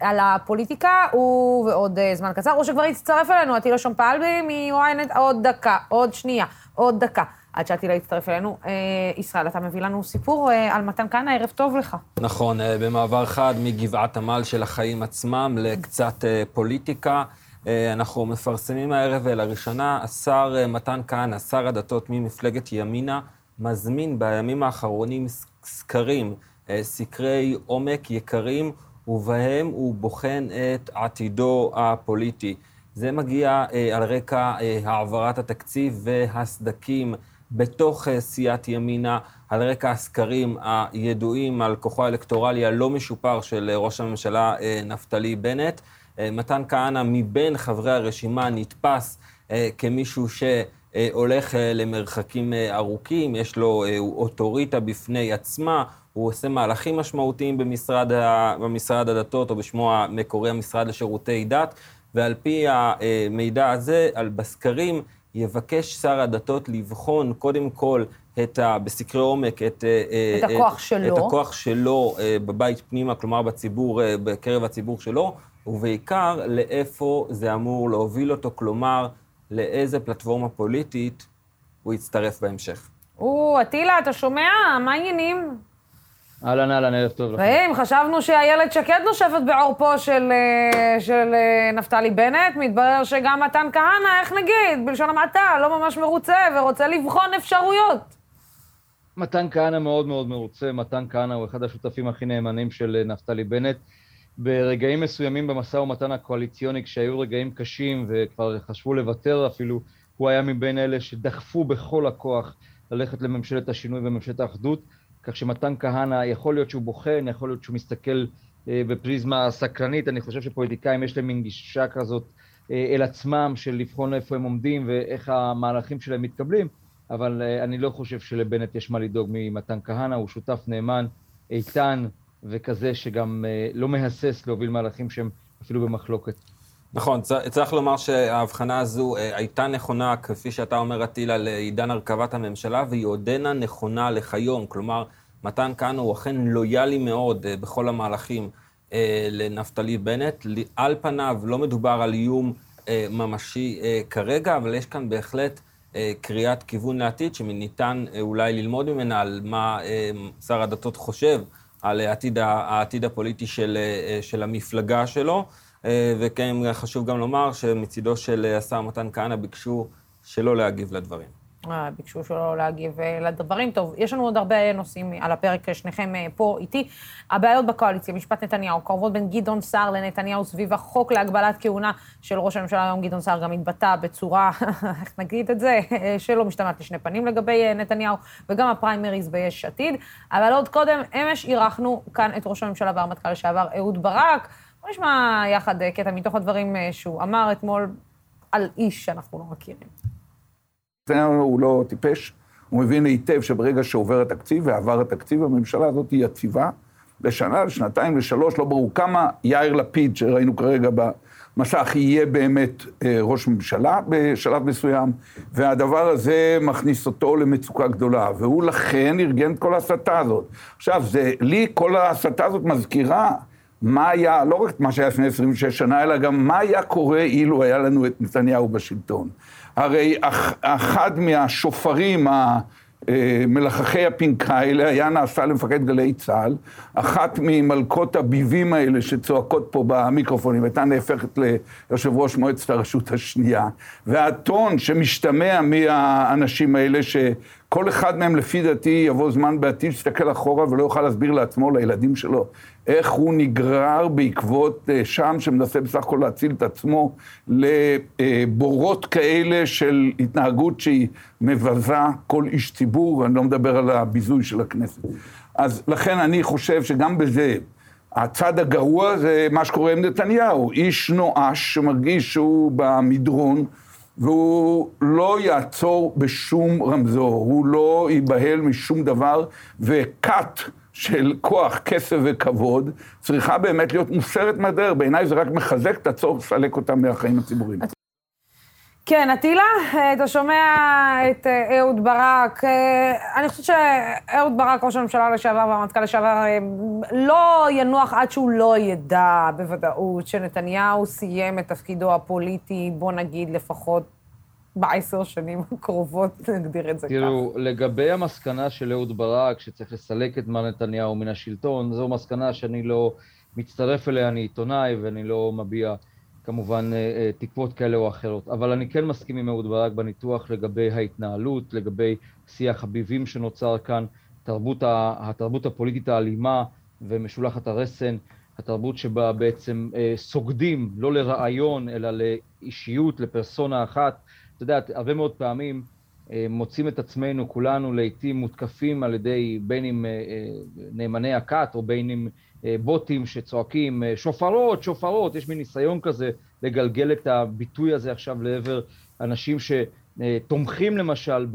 על הפוליטיקה, הוא ועוד זמן קצר, או שכבר הצטרף אלינו, עטילה שומפלבי מ-ynet, עוד דקה, עוד שנייה, עוד דקה. עד שעטילה יצטרף אלינו. אה, ישראל, אתה מביא לנו סיפור אה, על מתן כהנא, ערב טוב לך. נכון, אה, במעבר חד מגבעת עמל של החיים עצמם לקצת אה, פוליטיקה. אה, אנחנו מפרסמים הערב לראשונה, השר אה, מתן כהנא, שר הדתות ממפלגת ימינה, מזמין בימים האחרונים סקרים, אה, סקרי עומק יקרים, ובהם הוא בוחן את עתידו הפוליטי. זה מגיע אה, על רקע אה, העברת התקציב והסדקים בתוך אה, סיעת ימינה, על רקע הסקרים הידועים על כוחו האלקטורלי הלא משופר של אה, ראש הממשלה אה, נפתלי בנט. מתן כהנא מבין חברי הרשימה נתפס כמישהו שהולך למרחקים ארוכים, יש לו אוטוריטה בפני עצמה, הוא עושה מהלכים משמעותיים במשרד, במשרד הדתות, או בשמו המקורי המשרד לשירותי דת, ועל פי המידע הזה, על בסקרים, יבקש שר הדתות לבחון קודם כל את ה, בסקרי עומק את... אה, את הכוח שלו. את הכוח שלו אה, בבית פנימה, כלומר בציבור, אה, בקרב הציבור שלו, ובעיקר לאיפה זה אמור להוביל אותו, כלומר, לאיזה פלטפורמה פוליטית הוא יצטרף בהמשך. או, עטילה, אתה שומע? מה העניינים? אהלן, אהלן, ערב טוב לכם. ואם חשבנו שאיילת שקד נושפת בעורפו של, אה, של אה, נפתלי בנט, מתברר שגם מתן כהנא, איך נגיד, בלשון המעטה, לא ממש מרוצה ורוצה לבחון אפשרויות. מתן כהנא מאוד מאוד מרוצה, מתן כהנא הוא אחד השותפים הכי נאמנים של אה, נפתלי בנט. ברגעים מסוימים במשא ומתן הקואליציוני, כשהיו רגעים קשים וכבר חשבו לוותר אפילו, הוא היה מבין אלה שדחפו בכל הכוח ללכת לממשלת השינוי וממשלת האחדות, כך שמתן כהנא, יכול להיות שהוא בוחן, יכול להיות שהוא מסתכל אה, בפריזמה סקרנית, אני חושב שפוליטיקאים יש להם מין גישה כזאת אה, אל עצמם, של לבחון איפה הם עומדים ואיך המהלכים שלהם מתקבלים, אבל אה, אני לא חושב שלבנט יש מה לדאוג ממתן כהנא, הוא שותף נאמן, איתן וכזה שגם לא מהסס להוביל מהלכים שהם אפילו במחלוקת. נכון, צריך לומר שההבחנה הזו אה, הייתה נכונה, כפי שאתה אומר, אטילה, לעידן הרכבת הממשלה, והיא עודנה נכונה לכיום. כלומר, מתן כהנא הוא אכן לויאלי מאוד אה, בכל המהלכים אה, לנפתלי בנט. על פניו לא מדובר על איום ממשי כרגע, אבל יש כאן בהחלט קריאת כיוון לעתיד, שניתן אולי ללמוד ממנה על מה שר הדתות חושב על העתיד, העתיד הפוליטי של, של המפלגה שלו. אה, וכן, חשוב גם לומר שמצידו של אה, השר מתן כהנא ביקשו שלא להגיב לדברים. אה, ביקשו שלא להגיב לדברים. טוב, יש לנו עוד הרבה נושאים על הפרק, שניכם פה איתי. הבעיות בקואליציה, משפט נתניהו, קרבות בין גדעון סער לנתניהו סביב החוק להגבלת כהונה של ראש הממשלה. היום גדעון סער גם התבטא בצורה, איך נגיד את זה, שלא משתמעת לשני פנים לגבי נתניהו, וגם הפריימריז ביש עתיד. אבל עוד קודם, אמש אירחנו כאן את ראש הממשלה והרמטכ"ל לשעבר אהוד ברק. בוא נשמע יחד אה, קטע מתוך הדברים אה, שהוא אמר אתמול על איש שאנחנו לא מכירים. הוא לא טיפש, הוא מבין היטב שברגע שעובר התקציב ועבר התקציב, הממשלה הזאת היא יציבה לשנה, לשנתיים, לשלוש, לא ברור כמה יאיר לפיד, שראינו כרגע במסך, יהיה באמת אה, ראש ממשלה בשלב מסוים, והדבר הזה מכניס אותו למצוקה גדולה, והוא לכן ארגן את כל ההסתה הזאת. עכשיו, זה, לי כל ההסתה הזאת מזכירה מה היה, לא רק מה שהיה לפני 26 שנה, אלא גם מה היה קורה אילו היה לנו את נתניהו בשלטון. הרי אח, אחד מהשופרים, אה, מלחכי הפנכה האלה, היה נעשה למפקד גלי צה"ל. אחת ממלכות הביבים האלה שצועקות פה במיקרופונים, הייתה נהפכת ליושב ראש מועצת הרשות השנייה. והטון שמשתמע מהאנשים האלה, שכל אחד מהם לפי דעתי יבוא זמן בעתיד, שיסתכל אחורה ולא יוכל להסביר לעצמו, לילדים שלו, איך הוא נגרר בעקבות אה, שם, שמנסה בסך הכל להציל את עצמו לבורות כאלה של התנהגות שהיא מבזה כל איש ציבור, ואני לא מדבר על הביזוי של הכנסת. אז לכן אני חושב שגם בזה, הצד הגרוע זה מה שקורה עם נתניהו, איש נואש שמרגיש שהוא במדרון, והוא לא יעצור בשום רמזור, הוא לא ייבהל משום דבר, וכת של כוח, כסף וכבוד צריכה באמת להיות מוסרת מהדרך. בעיניי זה רק מחזק את הצורך לסלק אותם מהחיים הציבוריים. כן, אטילה, אה, אתה שומע את אה, אהוד ברק. אה, אני חושבת שאהוד ברק, ראש הממשלה לשעבר והרמטכ"ל לשעבר, לא ינוח עד שהוא לא ידע בוודאות שנתניהו סיים את תפקידו הפוליטי, בוא נגיד לפחות בעשר שנים הקרובות, נגדיר את זה ככה. תראו, לגבי המסקנה של אהוד ברק, שצריך לסלק את מר נתניהו מן השלטון, זו מסקנה שאני לא מצטרף אליה, אני עיתונאי ואני לא מביע כמובן אה, אה, תקוות כאלה או אחרות. אבל אני כן מסכים עם אהוד ברק בניתוח לגבי ההתנהלות, לגבי שיח הביבים שנוצר כאן, תרבות, התרבות הפוליטית האלימה ומשולחת הרסן, התרבות שבה בעצם אה, סוגדים לא לרעיון אלא לאישיות, לפרסונה אחת. אתה יודע, הרבה מאוד פעמים מוצאים את עצמנו כולנו לעיתים מותקפים על ידי בין אם נאמני הכת או בין אם אה, בוטים שצועקים אה, שופרות, שופרות, יש מין ניסיון כזה לגלגל את הביטוי הזה עכשיו לעבר אנשים שתומכים למשל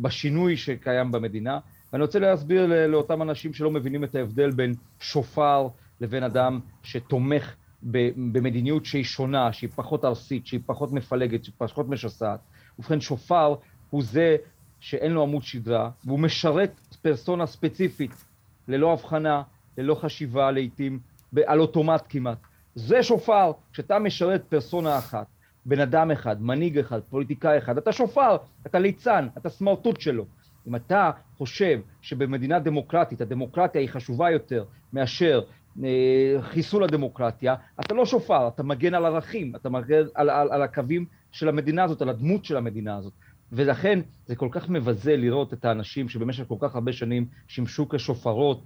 בשינוי שקיים במדינה. ואני רוצה להסביר לאותם אנשים שלא מבינים את ההבדל בין שופר לבין אדם שתומך במדיניות שהיא שונה, שהיא פחות ארסית, שהיא פחות מפלגת, שהיא פחות משסעת. ובכן, שופר הוא זה שאין לו עמוד שדרה, והוא משרת פרסונה ספציפית, ללא הבחנה, ללא חשיבה לעיתים, על אוטומט כמעט. זה שופר, כשאתה משרת פרסונה אחת, בן אדם אחד, מנהיג אחד, פוליטיקאי אחד, אתה שופר, אתה ליצן, אתה סמרטוט שלו. אם אתה חושב שבמדינה דמוקרטית הדמוקרטיה היא חשובה יותר מאשר אה, חיסול הדמוקרטיה, אתה לא שופר, אתה מגן על ערכים, אתה מגן על, על, על הקווים של המדינה הזאת, על הדמות של המדינה הזאת. ולכן זה כל כך מבזה לראות את האנשים שבמשך כל כך הרבה שנים שימשו כשופרות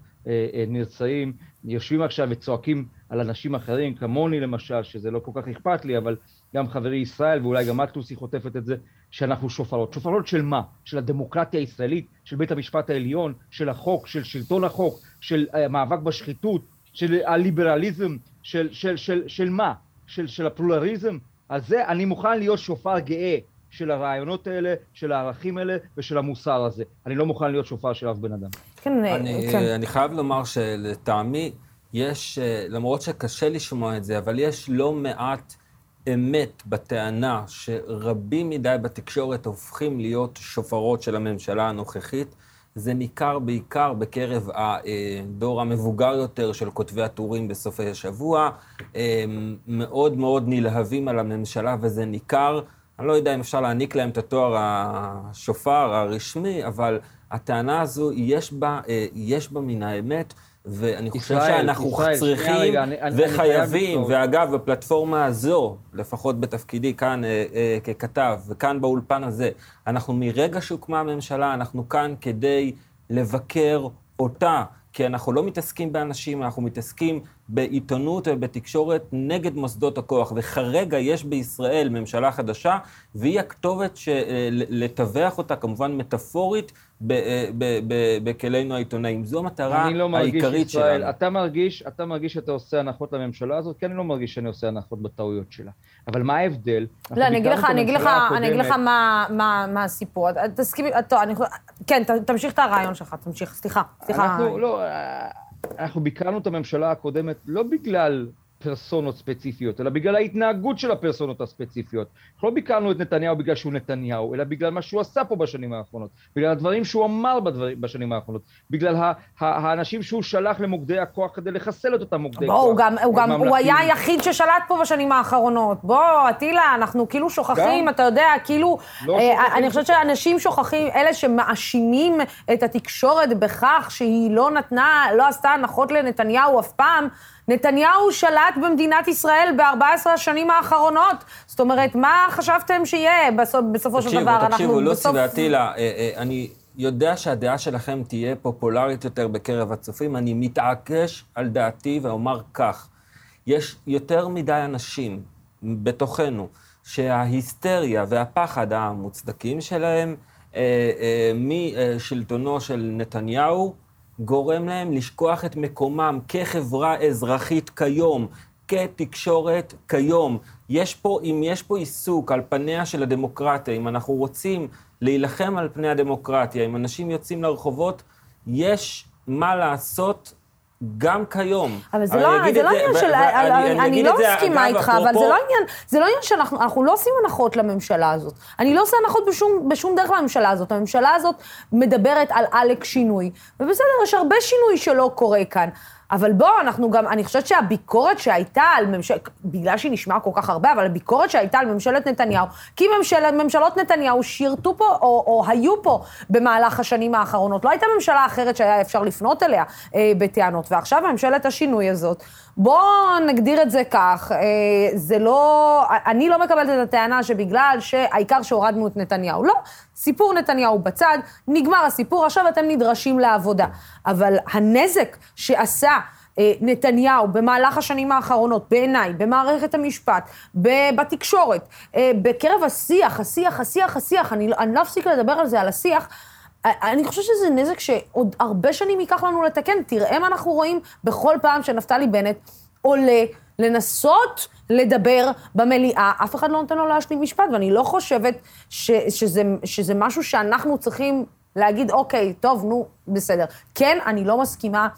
נרצעים, יושבים עכשיו וצועקים על אנשים אחרים, כמוני למשל, שזה לא כל כך אכפת לי, אבל גם חברי ישראל, ואולי גם את לוסי חוטפת את זה, שאנחנו שופרות. שופרות של מה? של הדמוקרטיה הישראלית, של בית המשפט העליון, של החוק, של שלטון החוק, של המאבק אה, בשחיתות, של הליברליזם, של, של, של, של מה? של, של הפלורליזם? על זה אני מוכן להיות שופר גאה של הרעיונות האלה, של הערכים האלה ושל המוסר הזה. אני לא מוכן להיות שופר של אף בן אדם. כן, אני, כן. אני חייב לומר שלטעמי, יש, אה, למרות שקשה לשמוע את זה, אבל יש לא מעט אמת בטענה שרבים מדי בתקשורת הופכים להיות שופרות של הממשלה הנוכחית. זה ניכר בעיקר בקרב הדור המבוגר יותר של כותבי הטורים בסופי השבוע. מאוד מאוד נלהבים על הממשלה, וזה ניכר. אני לא יודע אם אפשר להעניק להם את התואר השופר הרשמי, אבל הטענה הזו, יש בה, אה, יש בה מן האמת, ואני חושב ישראל, שאנחנו ישראל, צריכים רגע, אני, וחייבים, אני ואגב, בפלטפורמה הזו, לפחות בתפקידי כאן אה, אה, ככתב, וכאן באולפן הזה, אנחנו מרגע שהוקמה הממשלה, אנחנו כאן כדי לבקר אותה. כי אנחנו לא מתעסקים באנשים, אנחנו מתעסקים בעיתונות ובתקשורת נגד מוסדות הכוח. וכרגע יש בישראל ממשלה חדשה, והיא הכתובת לטווח אותה, כמובן מטאפורית, אה, בכלינו העיתונאים. זו המטרה לא העיקרית ישראל, שלנו. אתה מרגיש, אתה מרגיש שאתה עושה הנחות לממשלה הזאת? כי אני לא מרגיש שאני עושה הנחות בטעויות שלה. אבל מה ההבדל? לא, אני אגיד לך, אני אגיד לך, אני אגיד לך מה, מה, מה הסיפור. תסכים, טוב, אני... כן, תמשיך את הרעיון שלך, תמשיך, סליחה, סליחה. אנחנו, לא, אנחנו ביקרנו את הממשלה הקודמת לא בגלל פרסונות ספציפיות, אלא בגלל ההתנהגות של הפרסונות הספציפיות. אנחנו לא ביקרנו את נתניהו בגלל שהוא נתניהו, אלא בגלל מה שהוא עשה פה בשנים האחרונות, בגלל הדברים שהוא אמר בדברים, בשנים האחרונות, בגלל ה, ה, האנשים שהוא שלח למוקדי הכוח כדי לחסל את אותם מוקדי בוא, כוח. הוא גם, הוא גם, הוא היה היחיד ששלט פה בשנים האחרונות. בוא, אטילה, אנחנו כאילו שוכחים, גם? אתה יודע, כאילו... לא אה, שוכחים. אני חושבת שאנשים שוכחים, אלה שמאשימים את התקשורת בכך שהיא לא נתנה, לא עשתה הנחות לנתניהו אף פעם, נתניהו שלט במדינת ישראל ב-14 השנים האחרונות. זאת אומרת, מה חשבתם שיהיה בסופ, בסופו תקשיבו, של דבר? תקשיבו, תקשיבו, לוסי בסוף... ואטילה, אה, אה, אני יודע שהדעה שלכם תהיה פופולרית יותר בקרב הצופים. אני מתעקש על דעתי ואומר כך, יש יותר מדי אנשים בתוכנו שההיסטריה והפחד המוצדקים שלהם אה, אה, משלטונו של נתניהו, גורם להם לשכוח את מקומם כחברה אזרחית כיום, כתקשורת כיום. יש פה, אם יש פה עיסוק על פניה של הדמוקרטיה, אם אנחנו רוצים להילחם על פני הדמוקרטיה, אם אנשים יוצאים לרחובות, יש מה לעשות גם כיום. אבל זה לא, עניין של... אני, לא מסכימה איתך, אבל זה לא עניין, זה לא עניין שאנחנו אנחנו לא עושים הנחות לממשלה הזאת. אני לא עושה הנחות בשום, בשום דרך לממשלה הזאת. הממשלה הזאת מדברת על עלק שינוי, ובסדר, יש הרבה שינוי שלא קורה כאן. אבל בואו, אנחנו גם, אני חושבת שהביקורת שהייתה על ממשלת, בגלל שהיא נשמעה כל כך הרבה, אבל הביקורת שהייתה על ממשלת נתניהו, כי ממשל, ממשלות נתניהו שירתו פה, או, או היו פה במהלך השנים האחרונות. לא הייתה ממשלה אחרת שהיה אפשר לפנות אליה אה, בטענות. ועכשיו ממשלת השינוי הזאת, בואו נגדיר את זה כך, אה, זה לא, אני לא מקבלת את הטענה שבגלל שהעיקר שהורדנו את נתניהו. לא, סיפור נתניהו בצד, נגמר הסיפור, עכשיו אתם נדרשים לעבודה. אבל הנזק שעשה אה, נתניהו במהלך השנים האחרונות, בעיניי, במערכת המשפט, בתקשורת, אה, בקרב השיח, השיח, השיח, השיח, אני, אני לא אפסיק לדבר על זה, על השיח, אני חושבת שזה נזק שעוד הרבה שנים ייקח לנו לתקן. תראה מה אנחנו רואים בכל פעם שנפתלי בנט עולה לנסות לדבר במליאה, אף אחד לא נותן לו להשלים משפט, ואני לא חושבת ש, שזה, שזה משהו שאנחנו צריכים להגיד, אוקיי, טוב, נו, בסדר. כן, אני לא מסכימה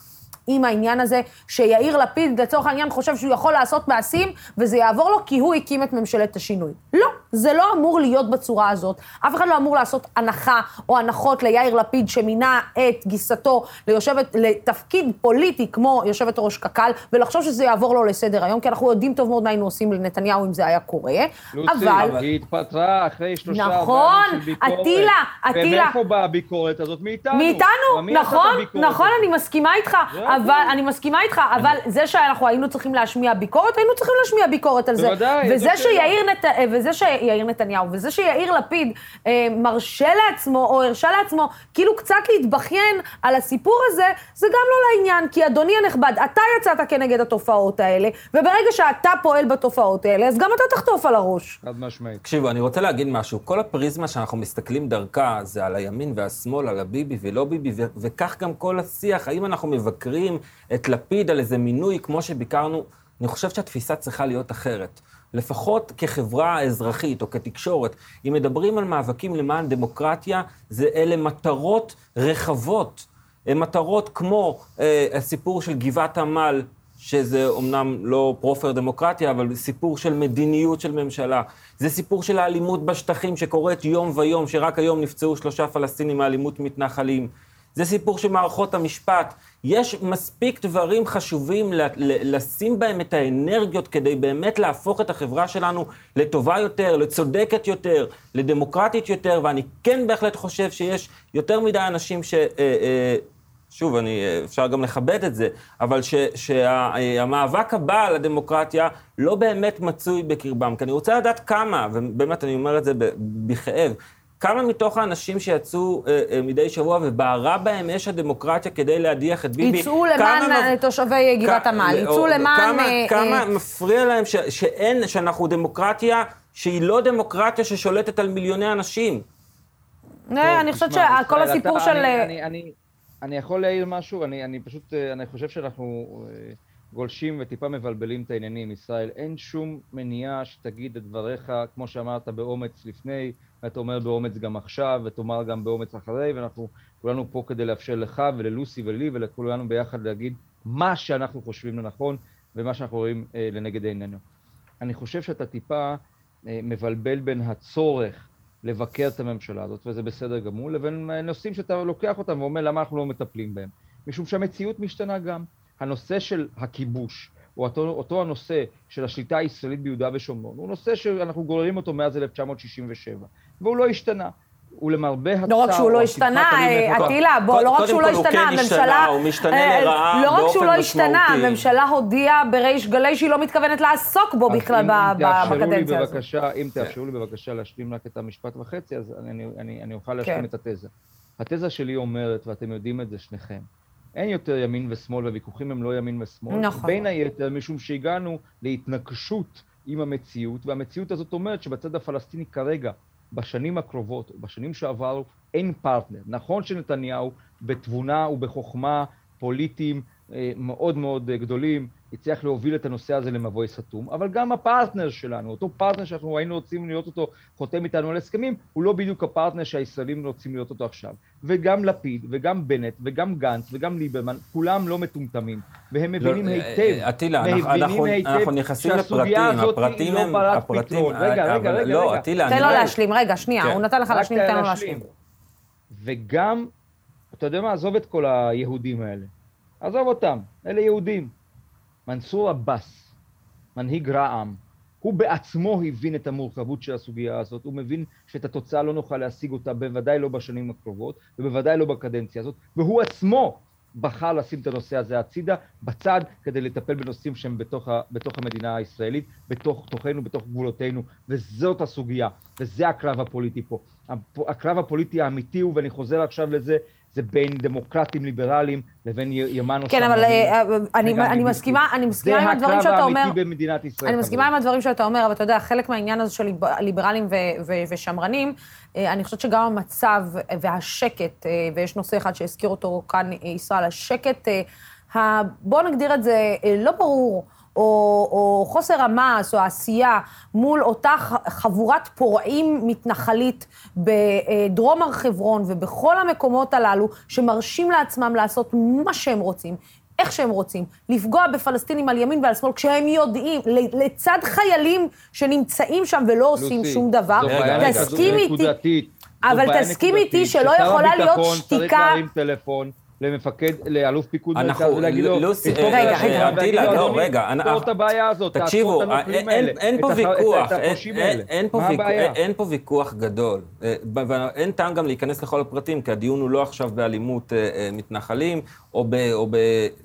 עם העניין הזה שיאיר לפיד, לצורך העניין, חושב שהוא יכול לעשות מעשים, וזה יעבור לו כי הוא הקים את ממשלת השינוי. לא, זה לא אמור להיות בצורה הזאת. אף אחד לא אמור לעשות הנחה או הנחות ליאיר לפיד, שמינה את גיסתו ליושבת, לתפקיד פוליטי כמו יושבת ראש קק"ל, ולחשוב שזה יעבור לו לסדר היום, כי אנחנו יודעים טוב מאוד מה היינו עושים לנתניהו אם זה היה קורה. לוסי, אבל... היא התפטרה אחרי שלושה נכון, של ביקורת. אטילה, אטילה. ומאיפה באה הביקורת הזאת? מאיתנו. מאיתנו, נכון, נכון, הזאת? אני מסכימה איתך, אבל. אני מסכימה איתך, אבל זה שאנחנו היינו צריכים להשמיע ביקורת, היינו צריכים להשמיע ביקורת על זה. בוודאי, וזה. שיאיר, נת... וזה שיאיר נתניהו, וזה שיאיר לפיד אה, מרשה לעצמו, או הרשה לעצמו, כאילו קצת להתבכיין על הסיפור הזה, זה גם לא לעניין, כי אדוני הנכבד, אתה יצאת כנגד התופעות האלה, וברגע שאתה פועל בתופעות האלה, אז גם אתה תחטוף על הראש. חד משמעית. תקשיבו, אני רוצה להגיד משהו. כל הפריזמה שאנחנו מסתכלים דרכה זה על הימין והשמאל, על הביבי ולא ביבי, ו- וכך גם כל השיח. האם אנחנו מבקרים את לפיד על איזה מינוי כמו שביקרנו? אני חושב שהתפיסה צריכה להיות אחרת. לפחות כחברה אזרחית או כתקשורת, אם מדברים על מאבקים למען דמוקרטיה, זה אלה מטרות רחבות. הן מטרות כמו אה, הסיפור של גבעת עמל, שזה אומנם לא פרופר דמוקרטיה, אבל סיפור של מדיניות של ממשלה. זה סיפור של האלימות בשטחים שקורית יום ויום, שרק היום נפצעו שלושה פלסטינים מאלימות מתנחלים. זה סיפור של מערכות המשפט. יש מספיק דברים חשובים לשים בהם את האנרגיות כדי באמת להפוך את החברה שלנו לטובה יותר, לצודקת יותר, לדמוקרטית יותר, ואני כן בהחלט חושב שיש יותר מדי אנשים ש... אה, אה, שוב, אני, אפשר גם לכבד את זה, אבל שהמאבק הבא על הדמוקרטיה לא באמת מצוי בקרבם. כי אני רוצה לדעת כמה, ובאמת אני אומר את זה בכאב, כמה מתוך האנשים שיצאו אה, אה, מדי שבוע ובערה בהם אש הדמוקרטיה כדי להדיח את ביבי, יצאו למען מב- תושבי גבעת כ- עמל, יצאו או- למען... כמה, אה, כמה אה, מפריע להם ש, שאין, שאנחנו דמוקרטיה שהיא לא דמוקרטיה ששולטת על מיליוני אנשים. אה, אני חושבת שכל הסיפור אתה- של... אני, אה, אני, אני, אני יכול להעיר משהו? אני, אני פשוט, אה, אני חושב שאנחנו אה, גולשים וטיפה מבלבלים את העניינים, ישראל. אין שום מניעה שתגיד את דבריך, כמו שאמרת, באומץ לפני, ואתה אומר באומץ גם עכשיו, ותאמר גם באומץ אחרי, ואנחנו כולנו פה כדי לאפשר לך וללוסי ולי ולכולנו ביחד להגיד מה שאנחנו חושבים לנכון, ומה שאנחנו רואים אה, לנגד עינינו. אני חושב שאתה טיפה אה, מבלבל בין הצורך לבקר את הממשלה הזאת, וזה בסדר גמור, לבין אה, נושאים שאתה לוקח אותם ואומר למה אנחנו לא מטפלים בהם. משום שהמציאות משתנה גם. הנושא של הכיבוש, או אותו, אותו הנושא של השליטה הישראלית ביהודה ושומרון, הוא נושא שאנחנו גוררים אותו מאז 1967, והוא לא השתנה. הוא למרבה הצער... לא רק שהוא לא השתנה, הלב אה. אטילה, בוא, קודם לא רק כל שהוא לא הוא כן השתנה, הממשלה... הוא משתנה אה, לרעה לא רק שהוא באופן לא השתנה, משמעותי. הממשלה הודיעה בריש גלי שהיא לא מתכוונת לעסוק בו בכלל בקדנציה הזאת. אם תאפשרו לי בבקשה להשלים רק את המשפט וחצי, אז אני, אני, אני, אני אוכל להשלים כן. את התזה. התזה שלי אומרת, ואתם יודעים את זה שניכם, אין יותר ימין ושמאל, והוויכוחים הם לא ימין ושמאל. נכון. בין היתר, משום שהגענו להתנגשות עם המציאות, והמציאות הזאת אומרת שבצד הפלסטיני כרגע, בשנים הקרובות, או בשנים שעברו, אין פרטנר. נכון שנתניהו, בתבונה ובחוכמה פוליטיים מאוד מאוד אה, גדולים, הצליח להוביל את הנושא הזה למבוי סתום, אבל גם הפרטנר שלנו, אותו פרטנר שאנחנו היינו רוצים לראות אותו חותם איתנו על הסכמים, הוא לא בדיוק הפרטנר שהישראלים רוצים לראות אותו עכשיו. וגם לפיד, וגם בנט, וגם גנץ, וגם ליברמן, כולם לא מטומטמים, והם מבינים לא, היטב, אה, אטילה, אנחנו- מבינים אנחנו- היטב אנחנו נכנסים לפרטים, הזאת הפרטים הם- לא הפרטים- פתרון. רגע, רגע, אבל רגע, לא, רגע. תן לו להשלים, רגע, שנייה, כן. הוא נתן לך להשלים, תן לו. להשלים. וגם, אתה יודע מה, עזוב את כל היהודים האלה. עזוב אותם, אלה יהודים. מנסור עבאס, מנהיג רע"מ, הוא בעצמו הבין את המורכבות של הסוגיה הזאת, הוא מבין שאת התוצאה לא נוכל להשיג אותה, בוודאי לא בשנים הקרובות, ובוודאי לא בקדנציה הזאת, והוא עצמו בחר לשים את הנושא הזה הצידה, בצד, כדי לטפל בנושאים שהם בתוך, ה, בתוך המדינה הישראלית, בתוך תוכנו, בתוך גבולותינו, וזאת הסוגיה, וזה הקרב הפוליטי פה. הקרב הפוליטי האמיתי הוא, ואני חוזר עכשיו לזה, זה בין דמוקרטים ליברליים לבין ימנו כן, אבל שמרנים. אה, אני-. מסכימה אני מסכימה עם הדברים זה שאתה הקרב אומר. האמיתי במדינת ישראל. אני מסכימה עם. הדברים שאתה אומר, אבל אתה יודע, חלק מהעניין הזה של ליב- ליברלים ו- ו- ושמרנים, אה, אני חושבת שגם המצב והשקט, אה, ויש נושא אחד שהזכיר אותו כאן אה, ישראל, השקט, אה, בואו נגדיר את זה, אה, לא ברור. או, או חוסר המעש או העשייה מול אותה חבורת פורעים מתנחלית בדרום הר חברון ובכל המקומות הללו, שמרשים לעצמם לעשות מה שהם רוצים, איך שהם רוצים, לפגוע בפלסטינים על ימין ועל שמאל, כשהם יודעים, לצד חיילים שנמצאים שם ולא עושים לוסי, שום דבר, תסכים איתי, אבל תסכים איתי שלא יכולה להיות הביטחון צריך שתיקה- להרים טלפון למפקד, לאלוף פיקוד אנחנו- מרכז ולהגיד לו, לא, תפתור את הבעיה הזאת, תעצור את האלה, אין פה ויכוח, אין, הפושעים אין, האלה. אין, פה ויכוח, הבעיה? אין, פה ויכוח גדול. אה, ואין טעם גם להיכנס לכל הפרטים, כי הדיון הוא לא עכשיו באלימות אה, אה, מתנחלים, או ב... או ב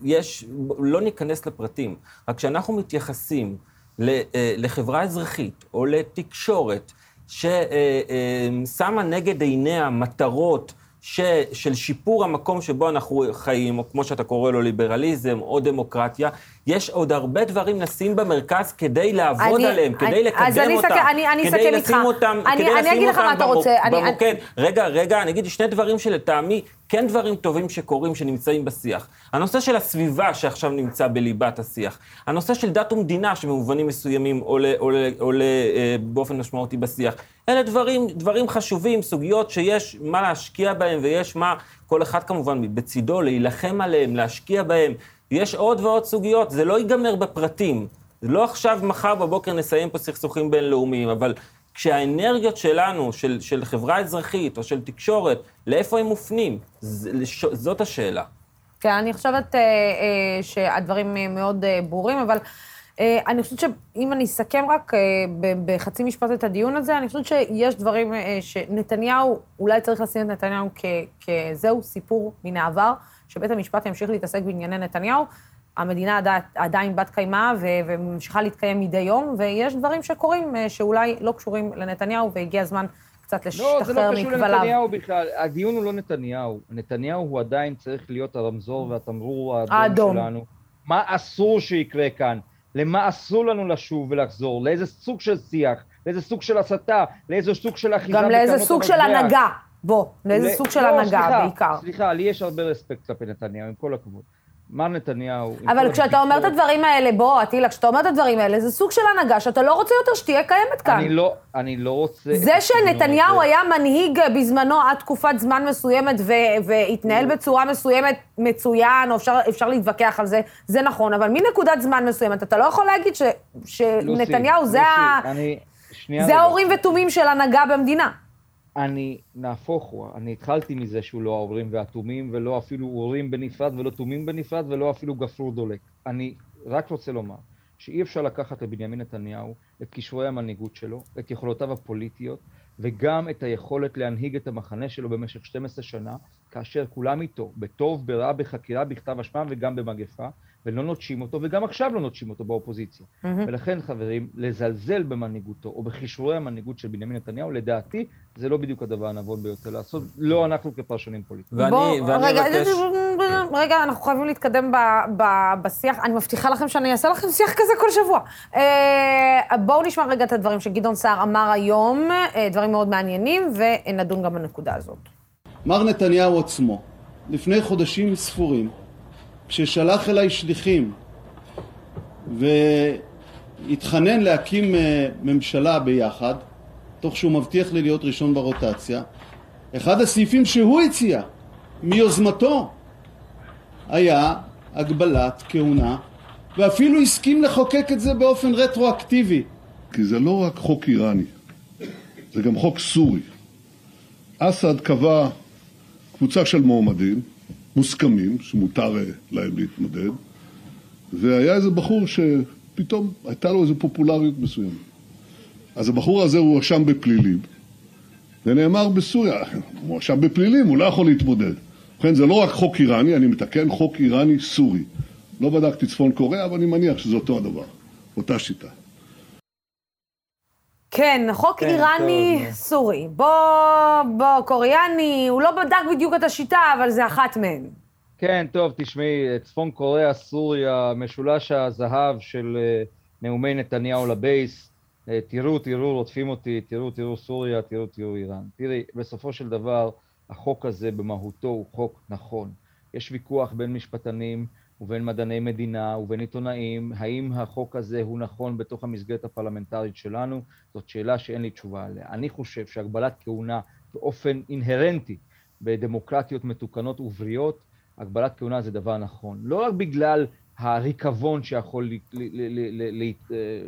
יש... לא ניכנס לפרטים. רק כשאנחנו מתייחסים אה, לחברה אזרחית, או לתקשורת, ששמה נגד עיניה מטרות ש, של שיפור המקום שבו אנחנו חיים, או כמו שאתה קורא לו ליברליזם, או דמוקרטיה, יש עוד הרבה דברים לשים במרכז כדי לעבוד אני- עליהם, כדי אני- לקדם אז אני אותם, אני- אני כדי לשים איתך. אותם, אני- כדי אני לשים אותם במוק- רוצה, אני- במוקד. רגע, רגע, אני אגיד שני דברים שלטעמי כן דברים טובים שקורים, שנמצאים בשיח. הנושא של הסביבה שעכשיו נמצא בליבת השיח. הנושא של דת ומדינה שבמובנים מסוימים עולה, עולה, עולה אה, באופן משמעותי בשיח. אלה דברים, דברים חשובים, סוגיות שיש מה להשקיע בהם ויש מה, כל אחד כמובן בצידו, להילחם עליהם, להשקיע בהם. יש עוד ועוד סוגיות, זה לא ייגמר בפרטים. זה לא עכשיו, מחר בבוקר נסיים פה סכסוכים בינלאומיים, אבל כשהאנרגיות שלנו, של, של חברה אזרחית או של תקשורת, לאיפה הם מופנים? ז, לש, זאת השאלה. כן, אני חושבת אה, אה, שהדברים אה, מאוד אה, ברורים, אבל אה, אני חושבת שאם אני אסכם רק אה, ב- בחצי משפט את הדיון הזה, אני חושבת שיש דברים אה, שנתניהו, אולי צריך לשים את נתניהו כ- כזהו סיפור מן העבר, שבית המשפט ימשיך להתעסק בענייני נתניהו. המדינה עדיין, עדיין בת קיימא וממשיכה להתקיים מדי יום, ויש דברים שקורים אה, שאולי לא קשורים לנתניהו, והגיע הזמן קצת לא, זה לא קשור מכבליו. לנתניהו בכלל. הדיון הוא לא נתניהו. נתניהו הוא עדיין צריך להיות הרמזור והתמרור האדום האדום. שלנו. מה אסור שיקרה כאן? למה אסור לנו לשוב ולחזור? לאיזה סוג של שיח? לאיזה סוג של הסתה? לאיזה סוג של אחיזה גם לאיזה סוג של? הנהגה. בוא, לאיזה ל- סוג של לא, הנהגה סליחה, בעיקר. סליחה, לי יש הרבה רספקט כלפי נתניהו, עם כל הכבוד. מר נתניהו... אבל כשאתה אומר את הדברים האלה, בוא, אטילה, כשאתה אומר את הדברים האלה, זה סוג של הנהגה שאתה לא רוצה יותר שתהיה קיימת כאן. אני לא, אני לא רוצה... זה שנתניהו הזה. היה מנהיג בזמנו עד תקופת זמן מסוימת והתנהל בצורה מסוימת מצוין, או אפשר, אפשר להתווכח על זה, זה נכון, אבל מנקודת זמן מסוימת, אתה לא יכול להגיד ש- לוסי, שנתניהו זה, לוסי, ה- אני... זה. האורים ותומים של הנהגה במדינה. אני, נהפוך הוא, אני התחלתי מזה שהוא לא האורים והתומים, ולא אפילו אורים בנפרד, ולא תומים בנפרד, ולא אפילו גפרור דולק. אני רק רוצה לומר שאי אפשר לקחת לבנימין נתניהו את כישורי המנהיגות שלו, את יכולותיו הפוליטיות, וגם את היכולת להנהיג את המחנה שלו במשך 12 שנה, כאשר כולם איתו, בטוב, ברע, בחקירה, בכתב אשמה וגם במגפה, ולא נוטשים אותו, וגם עכשיו לא נוטשים אותו באופוזיציה. ולכן, חברים, לזלזל במנהיגותו או בכישורי המנהיגות של בנימין נתניהו, לדעתי, זה לא בדיוק הדבר הנבון ביותר לעשות, לא אנחנו כפרשנים פוליטיים. ואני, בוא, ואני רגע, מבקש... רגע, אנחנו חייבים להתקדם ב, ב, בשיח. אני מבטיחה לכם שאני אעשה לכם שיח כזה כל שבוע. אה, בואו נשמע רגע את הדברים שגדעון סער אמר היום, אה, דברים מאוד מעניינים, ונדון גם בנקודה הזאת. מר נתניהו עצמו, לפני חודשים ספורים, ששלח אליי שליחים והתחנן להקים אה, ממשלה ביחד, תוך שהוא מבטיח לי להיות ראשון ברוטציה, אחד הסעיפים שהוא הציע מיוזמתו היה הגבלת כהונה ואפילו הסכים לחוקק את זה באופן רטרואקטיבי. כי זה לא רק חוק איראני, זה גם חוק סורי. אסד קבע קבוצה של מועמדים מוסכמים, שמותר אה, להם להתמודד, והיה איזה בחור שפתאום הייתה לו איזו פופולריות מסוימת. אז הבחור הזה הוא הואשם בפלילים, ונאמר בסוריה, הוא הואשם בפלילים, הוא לא יכול להתמודד. ובכן, זה לא רק חוק איראני, אני מתקן, חוק איראני סורי. לא בדקתי צפון קוריאה, אבל אני מניח שזה אותו הדבר, אותה שיטה. כן, חוק כן, איראני טוב. סורי. בוא, בוא, קוריאני, הוא לא בדק בדיוק את השיטה, אבל זה אחת מהן. כן, טוב, תשמעי, צפון קוריאה, סוריה, משולש הזהב של אה, נאומי נתניהו לבייס, אה, תראו, תראו, רודפים אותי, תראו, תראו סוריה, תראו, תראו איראן. תראי, בסופו של דבר, החוק הזה במהותו הוא חוק נכון. יש ויכוח בין משפטנים ובין מדעני מדינה ובין עיתונאים, האם החוק הזה הוא נכון בתוך המסגרת הפרלמנטרית שלנו, זאת שאלה שאין לי תשובה עליה. אני חושב שהגבלת כהונה באופן אינהרנטי בדמוקרטיות מתוקנות ובריאות, הגבלת כהונה זה דבר נכון. לא רק בגלל הריקבון שיכול ל-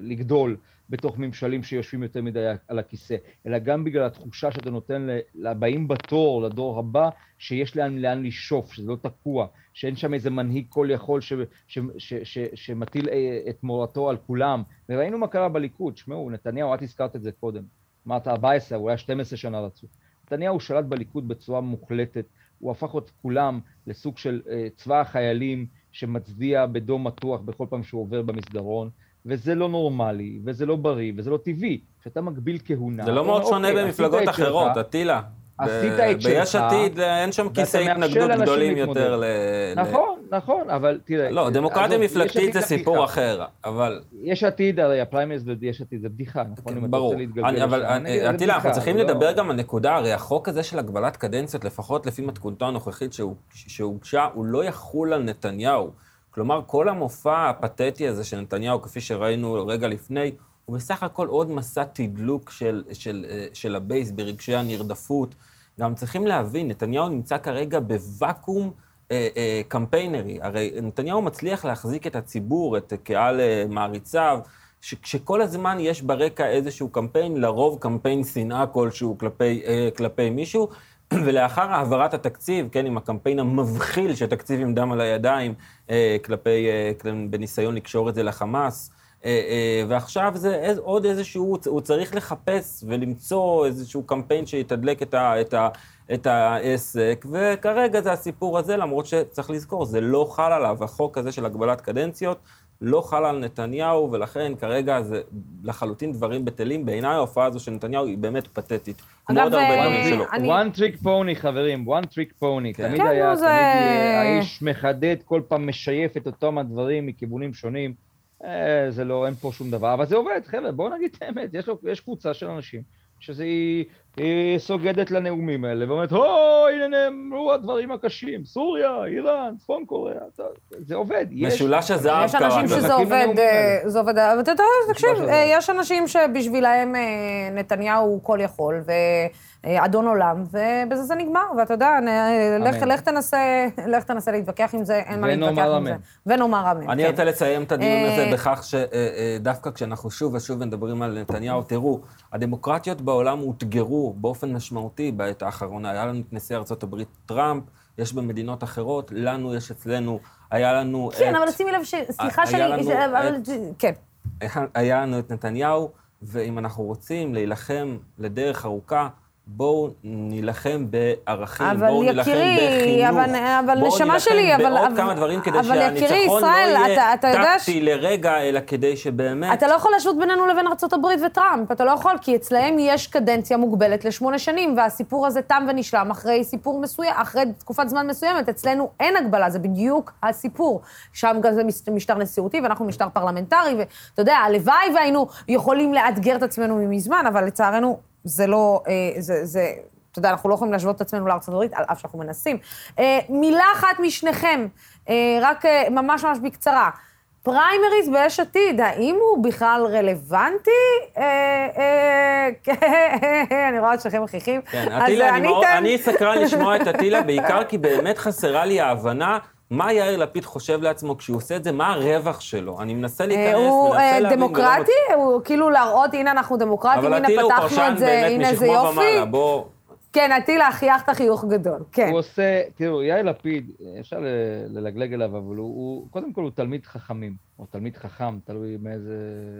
לגדול בתוך ממשלים שיושבים יותר מדי על הכיסא, אלא גם בגלל התחושה שאתה נותן לבאים בתור, לדור הבא, שיש לאן, לאן לשאוף, שזה לא תקוע, שאין שם איזה מנהיג כל יכול ש, ש, ש, ש, שמטיל אה, את מורתו על כולם. וראינו מה קרה בליכוד, שמעו, נתניהו, את הזכרת את זה קודם, אמרת 14, הוא היה 12 שנה רצוף. נתניהו שלט בליכוד בצורה מוחלטת, הוא הפך את כולם לסוג של אה, צבא החיילים שמצדיע בדום מתוח בכל פעם שהוא עובר במסדרון, וזה לא נורמלי, וזה לא בריא, וזה לא טבעי. כשאתה מגביל כהונה... זה לא מאוד שונה אוקיי, במפלגות אחרות, אטילה. עשית את שלך, ביש עתיד אה, אין שם כיסי מאפשר התנגדות גדולים. יותר ל... נכון, נכון, אבל תראה... לא, דמוקרטיה עזוב, יש מפלגתית זה סיפור. אחר, אבל... יש עתיד, הרי הפריימריז ביש עתיד זה בדיחה, נכון? אתה ברור. אבל זה אטילה, אנחנו צריכים לא- לדבר גם על נקודה, הרי החוק הזה של הגבלת קדנציות, לפחות לפי מתכונתו הנוכחית שהוג- שהוגשה, הוא לא יחול על נתניהו. כלומר, כל המופע הפתטי הזה של נתניהו, כפי שראינו רגע לפני, הוא בסך הכל עוד מסע תדלוק של, של, אה, של ה base ברגשי הנרדפות. גם צריכים להבין, נתניהו נמצא כרגע בוואקום אה, אה, קמפיינרי. הרי נתניהו מצליח להחזיק את הציבור, את קהל אה, מעריציו, ש- שכל הזמן יש ברקע איזשהו קמפיין, לרוב קמפיין שנאה כלשהו כלפי, אה, כלפי מישהו, ולאחר העברת התקציב, כן, עם הקמפיין המבחיל שתקציב עם דם על הידיים, אה, כלפי, אה, בניסיון לקשור את זה לחמאס, ועכשיו זה עוד איזשהו, הוא צריך לחפש ולמצוא איזשהו קמפיין שיתדלק את, ה, את, ה, את העסק, וכרגע זה הסיפור הזה, למרות שצריך לזכור, זה לא חל עליו, החוק הזה של הגבלת קדנציות, לא חל על נתניהו, ולכן כרגע זה לחלוטין דברים בטלים. בעיניי ההופעה הזו של נתניהו היא באמת פתטית. כמו עוד הרבה אה, דברים שלו. אני- one trick pony, חברים, one trick pony. כן. תמיד כן, היה, תמיד זה- יהיה, האיש מחדד, כל פעם משייף את אותם הדברים מכיוונים שונים. אה, זה לא, אין פה שום דבר, אבל זה עובד, חבר'ה, בואו נגיד את האמת, יש, לו- יש קבוצה של אנשים שזה היא, היא סוגדת לנאומים האלה, ואומרת, הו, הנה נאמרו הדברים הקשים, סוריה, איראן, צפון קוריאה, זה עובד. יש- משולש הזהב יש אנשים. שזה עובד, אה. זה עובד, אבל אתה יודע, תקשיב, אה. יש אנשים שבשבילהם אה, נתניהו הוא כל יכול, ואדון עולם, ובזה זה נגמר, ואתה יודע, לך- תנסה, לך תנסה להתווכח עם זה, אין מה להתווכח עם. זה. ונאמר אמן, אני כן. רוצה לסיים את הדיון הזה בכך שדווקא כשאנחנו שוב ושוב מדברים על נתניהו, תראו, הדמוקרטיות בעולם אותגרו באופן משמעותי בעת האחרונה. היה לנו את נשיא הברית טראמפ, יש במדינות אחרות, לנו יש אצלנו, היה לנו כן, את... אבל שימי לב, ש- סליחה היה שאני... לנו ש- את- כן. היה- היה לנו את נתניהו, ואם אנחנו רוצים להילחם לדרך ארוכה, בואו נילחם בערכים, אבל בואו נילחם יקירי, בחינוך, אבל- אבל בואו נשמה נילחם שלי, אבל- בעוד אבל- כמה דברים כדי אבל יקירי, שהניצחון לא ישראל, אתה- יהיה טקטי לרגע, אלא כדי שבאמת... אתה לא יכול להשוות בינינו לבין ארה"ב וטראמפ, אתה לא יכול, כי אצלהם יש קדנציה מוגבלת לשמונה שנים, והסיפור הזה תם ונשלם אחרי סיפור מסוים, אחרי תקופת זמן מסוימת. אצלנו אין הגבלה, זה בדיוק הסיפור. שם גם זה משטר נשיאותי, ואנחנו משטר פרלמנטרי, ואתה יודע, הלוואי והיינו יכולים לאתגר את עצמנו מזמן, אבל לצערנו זה לא, אה, זה, זה, אתה יודע, אנחנו לא יכולים להשוות את עצמנו לארצות הברית, על אף שאנחנו מנסים. אה, מילה אחת משניכם, אה, רק ממש ממש בקצרה. פריימריז ביש עתיד, האם הוא בכלל רלוונטי? כן, אני רואה את שניכם מחייכים. כן, אטילה, אני סקרן לשמוע את אטילה, בעיקר כי באמת חסרה לי ההבנה מה יאיר לפיד חושב לעצמו כשהוא עושה את זה, מה הרווח שלו. אני מנסה אה, להיכנס, הוא מנסה אה, להבין. ולא דמוקרטי? הוא כאילו להראות, הנה אנחנו דמוקרטים, הנה הוא פתחנו את זה, הנה זה משכמו יופי. ומעלה, בוא... כן, אטילה, חייכת חיוך גדול, כן. הוא עושה, תראו, יאיר לפיד, אפשר ללגלג עליו, אבל הוא, הוא, קודם כל הוא תלמיד חכמים, או תלמיד חכם, תלוי מאיזה,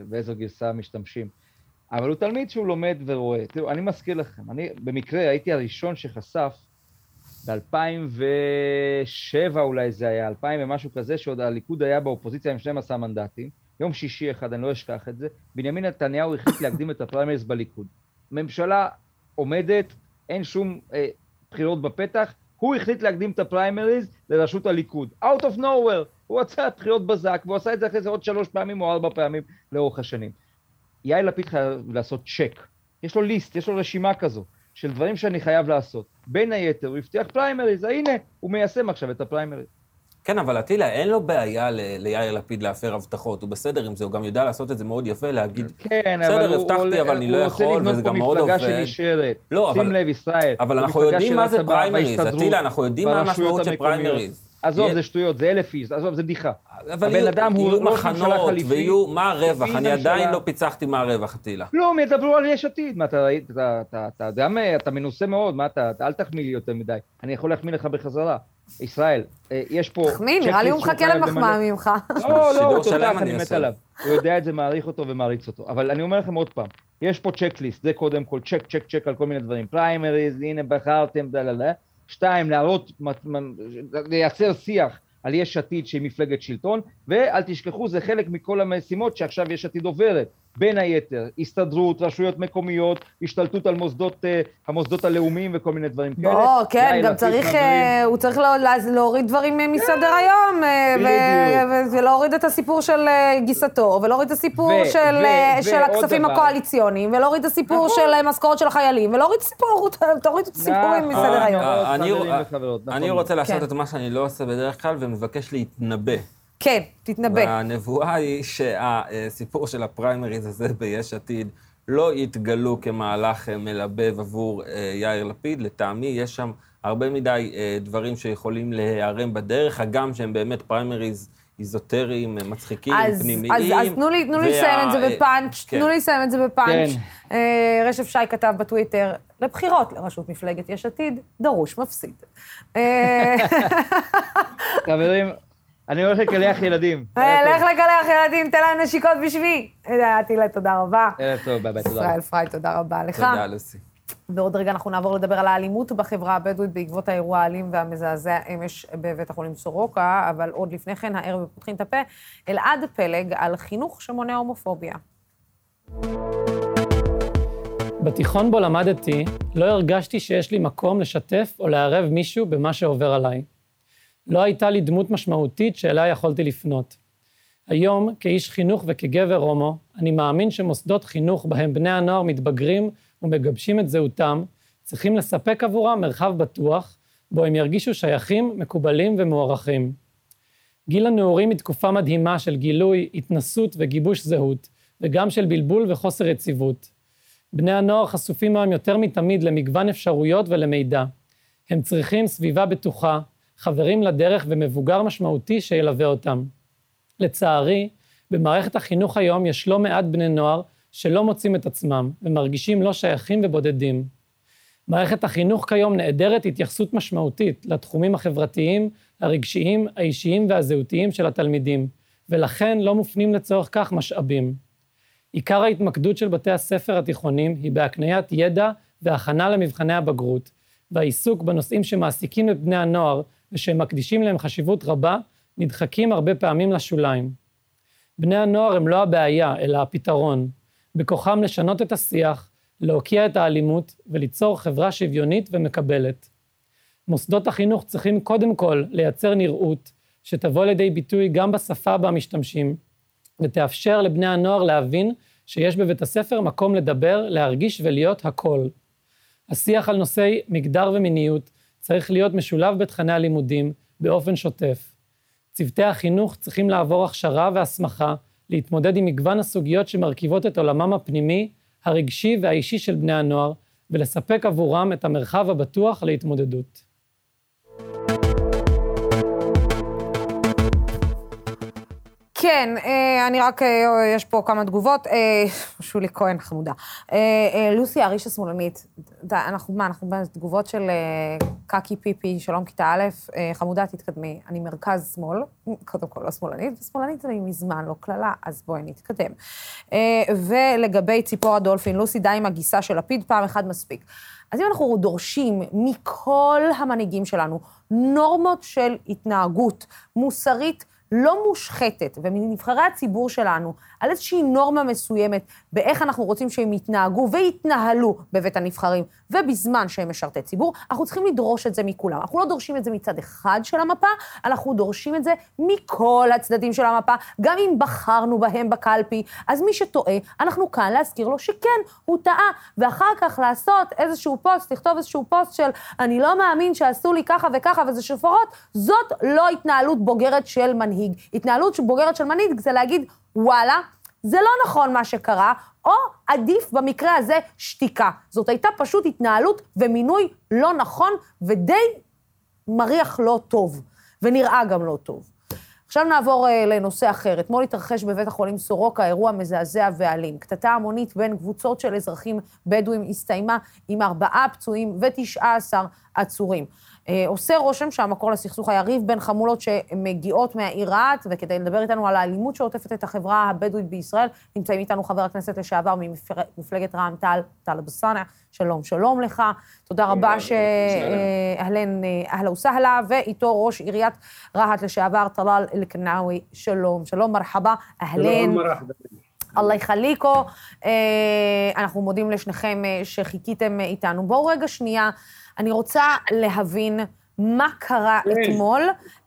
באיזו גרסה משתמשים. אבל הוא תלמיד שהוא לומד ורואה. תראו, אני מזכיר לכם, אני במקרה הייתי הראשון שחשף ב-2007 אולי זה היה, 2000 ומשהו כזה, שעוד הליכוד היה באופוזיציה עם 12 מנדטים. יום שישי אחד, אני לא אשכח את זה, בנימין נתניהו החליט להקדים את הפריימריז בליכוד. ממשלה עומדת, אין שום אה, בחירות בפתח, הוא החליט להקדים את הפריימריז לראשות הליכוד. Out of nowhere, הוא רצה בחירות בזק, והוא עשה את זה אחרי זה עוד שלוש פעמים או ארבע פעמים לאורך השנים. יאיר לפיד חייב לעשות צ'ק. יש לו ליסט, יש לו רשימה כזו, של דברים שאני חייב לעשות. בין היתר, הוא הבטיח פריימריז, הנה, הוא מיישם עכשיו את הפריימריז. כן, אבל אטילה, אין לו בעיה ל- ליאיר לפיד להפר הבטחות, הוא בסדר עם זה, הוא גם יודע לעשות את זה מאוד יפה, להגיד, כן, אבל בסדר, הוא הבטחתי, עולה- אבל אני לא הוא רוצה יכול, לבנות וזה פה גם מאוד מפלגה עובד. שנשארת. לא, שים אבל- לב, ישראל. אבל אנחנו מפלגה יודעים מה זה פריימריז, אטילה, אנחנו יודעים מה המשמעות של. פריימריז. עזוב, זה שטויות, זה אלף איש, עזוב, זה בדיחה. אבל הבן אדם הוא ראש ממשלה מחנות, חליפי. ויהיו, מה הרווח? אני. עדיין לא פיצחתי מה הרווח, אטילה. כלום, ידברו על יש עתיד. מה, אתה ראית, אתה, יודע מה, אתה מנוסה מאוד, מה אתה, אתה אל תחמיא לי יותר מדי. אני יכול להחמיא לך בחזרה. ישראל, אה, יש פה... תחמיא, נראה לי הוא מחכה למחמאה. ממך. לא, לא, שידור הוא תותח, אני מת. עליו. הוא יודע את זה, מעריך אותו ומעריץ אותו. אבל אני אומר לכם עוד פעם, יש פה checklist, זה קודם כל, check, check, check על כל מיני דברים. פריימריז, הנה בחרתם, דה לה לה. שתיים, להראות, לייצר שיח על יש עתיד שהיא מפלגת שלטון, ואל תשכחו, זה חלק מכל המשימות שעכשיו יש עתיד עוברת. בין היתר, הסתדרות, רשויות מקומיות, השתלטות על מוסדות, אה, המוסדות הלאומיים וכל מיני דברים כאלה. בוא, כן, גם צריך, אה, הוא צריך לא- לה- להוריד דברים אה, מסדר היום, ו- ולהוריד את הסיפור של גיסתו, ולהוריד את הסיפור ו- של ו- של הכספים דבר. הקואליציוניים, ולהוריד את הסיפור נכון. של משכורת של החיילים, ולהוריד סיפור, תוריד את הסיפורים נכון. מסדר היום. אני- נכון. רוצה לעשות כן. את מה שאני לא עושה בדרך כלל, ומבקש להתנבא. כן, תתנבא. והנבואה היא שהסיפור של הפריימריז הזה ביש עתיד לא יתגלו כמהלך אה, מלבב עבור אה, יאיר לפיד. לטעמי, יש שם הרבה מדי אה, דברים שיכולים להיערם בדרך, הגם שהם באמת פריימריז איזוטריים, אה, מצחיקים, אז, פנימיים. אז, אז תנו לי, תנו לי וה- לסיים את זה בפאנץ', כן. תנו לי לסיים את זה בפאנץ'. כן. אה, רשף שי כתב בטוויטר, לבחירות לראשות מפלגת יש עתיד, דרוש מפסיד. אה, חברים, אני הולך לקלח ילדים. אה, לך לקלח ילדים, תן להם נשיקות בשבי. אה, טילה, תודה רבה. ערב טוב, ביי ביי, תודה. ישראל פריי, תודה רבה לך. תודה, לוסי. בעוד רגע אנחנו נעבור לדבר על האלימות בחברה הבדואית בעקבות האירוע האלים והמזעזע אמש בבית החולים סורוקה, אבל עוד לפני כן, הערב פותחים את הפה, אלעד פלג על חינוך שמונע הומופוביה. בתיכון בו למדתי, לא הרגשתי שיש לי מקום לשתף או לערב מישהו במה שעובר עליי. לא הייתה לי דמות משמעותית שאליה יכולתי לפנות. היום, כאיש חינוך וכגבר הומו, אני מאמין שמוסדות חינוך בהם בני הנוער מתבגרים ומגבשים את זהותם, צריכים לספק עבורם מרחב בטוח, בו הם ירגישו שייכים, מקובלים ומוערכים. גיל הנעורים היא תקופה מדהימה של גילוי, התנסות וגיבוש זהות, וגם של בלבול וחוסר יציבות. בני הנוער חשופים היום יותר מתמיד למגוון אפשרויות ולמידע. הם צריכים סביבה בטוחה, חברים לדרך ומבוגר משמעותי שילווה אותם. לצערי, במערכת החינוך היום יש לא מעט בני נוער שלא מוצאים את עצמם ומרגישים לא שייכים ובודדים. מערכת החינוך כיום נעדרת התייחסות משמעותית לתחומים החברתיים, הרגשיים, האישיים והזהותיים של התלמידים, ולכן לא מופנים לצורך כך משאבים. עיקר ההתמקדות של בתי הספר התיכונים היא בהקניית ידע והכנה למבחני הבגרות, והעיסוק בנושאים שמעסיקים את בני הנוער ושהם מקדישים להם חשיבות רבה, נדחקים הרבה פעמים לשוליים. בני הנוער הם לא הבעיה, אלא הפתרון. בכוחם לשנות את השיח, להוקיע את האלימות וליצור חברה שוויונית ומקבלת. מוסדות החינוך צריכים קודם כל לייצר נראות שתבוא לידי ביטוי גם בשפה בה משתמשים, ותאפשר לבני הנוער להבין שיש בבית הספר מקום לדבר, להרגיש ולהיות הכל. השיח על נושאי מגדר ומיניות צריך להיות משולב בתכני הלימודים באופן שוטף. צוותי החינוך צריכים לעבור הכשרה והסמכה להתמודד עם מגוון הסוגיות שמרכיבות את עולמם הפנימי, הרגשי והאישי של בני הנוער, ולספק עבורם את המרחב הבטוח להתמודדות. כן, אה, אני רק, אה, יש פה כמה תגובות. אה, שולי כהן חמודה. לוסי האריש השמאלנית, אנחנו, מה, אנחנו בתגובות של קקי פיפי, שלום כיתה א', חמודה, תתקדמי. אני מרכז שמאל, קודם כל לא שמאלנית, ושמאלנית אני מזמן לא קללה, אז בואי נתקדם. ולגבי ציפורה דולפין, לוסי, די עם הגיסה של לפיד, פעם אחת מספיק. אז אם אנחנו דורשים מכל המנהיגים שלנו נורמות של התנהגות מוסרית, לא מושחתת, ומנבחרי הציבור שלנו, על איזושהי נורמה מסוימת באיך אנחנו רוצים שהם יתנהגו ויתנהלו בבית הנבחרים, ובזמן שהם משרתי ציבור, אנחנו צריכים לדרוש את זה מכולם. אנחנו לא דורשים את זה מצד אחד של המפה, אנחנו דורשים את זה מכל הצדדים של המפה, גם אם בחרנו בהם בקלפי. אז מי שטועה, אנחנו כאן להזכיר לו שכן, הוא טעה, ואחר כך לעשות איזשהו פוסט, לכתוב איזשהו פוסט של אני לא מאמין שעשו לי ככה וככה וזה שופרות, זאת לא התנהלות בוגרת של מנהיג. התנהלות בוגרת של מנהיג זה להגיד, וואלה, זה לא נכון מה שקרה, או עדיף במקרה הזה שתיקה. זאת הייתה פשוט התנהלות ומינוי לא נכון ודי מריח לא טוב, ונראה גם לא טוב. עכשיו נעבור uh, לנושא אחר. אתמול התרחש בבית החולים סורוקה אירוע מזעזע ואלים. קטטה המונית בין קבוצות של אזרחים בדואים הסתיימה עם ארבעה פצועים ותשעה עשר עצורים. Uh, עושה רושם שהמקור לסכסוך היה ריב בין חמולות שמגיעות מהעיר רהט, וכדי לדבר איתנו על האלימות שעוטפת את החברה הבדואית בישראל, נמצאים איתנו חבר הכנסת לשעבר ממפלגת רע"מ-תע"ל, טלב אלסאנע. שלום, שלום לך. תודה רבה ש... אהלן, אהלה וסהלה, ואיתו ראש עיריית רהט לשעבר, טלאל אל-קנאווי. שלום, שלום, מרחבה, אהלן. אללה יחליקו. אה, אנחנו מודים לשניכם אה, שחיכיתם איתנו. בואו רגע שנייה, אני רוצה להבין מה קרה אתמול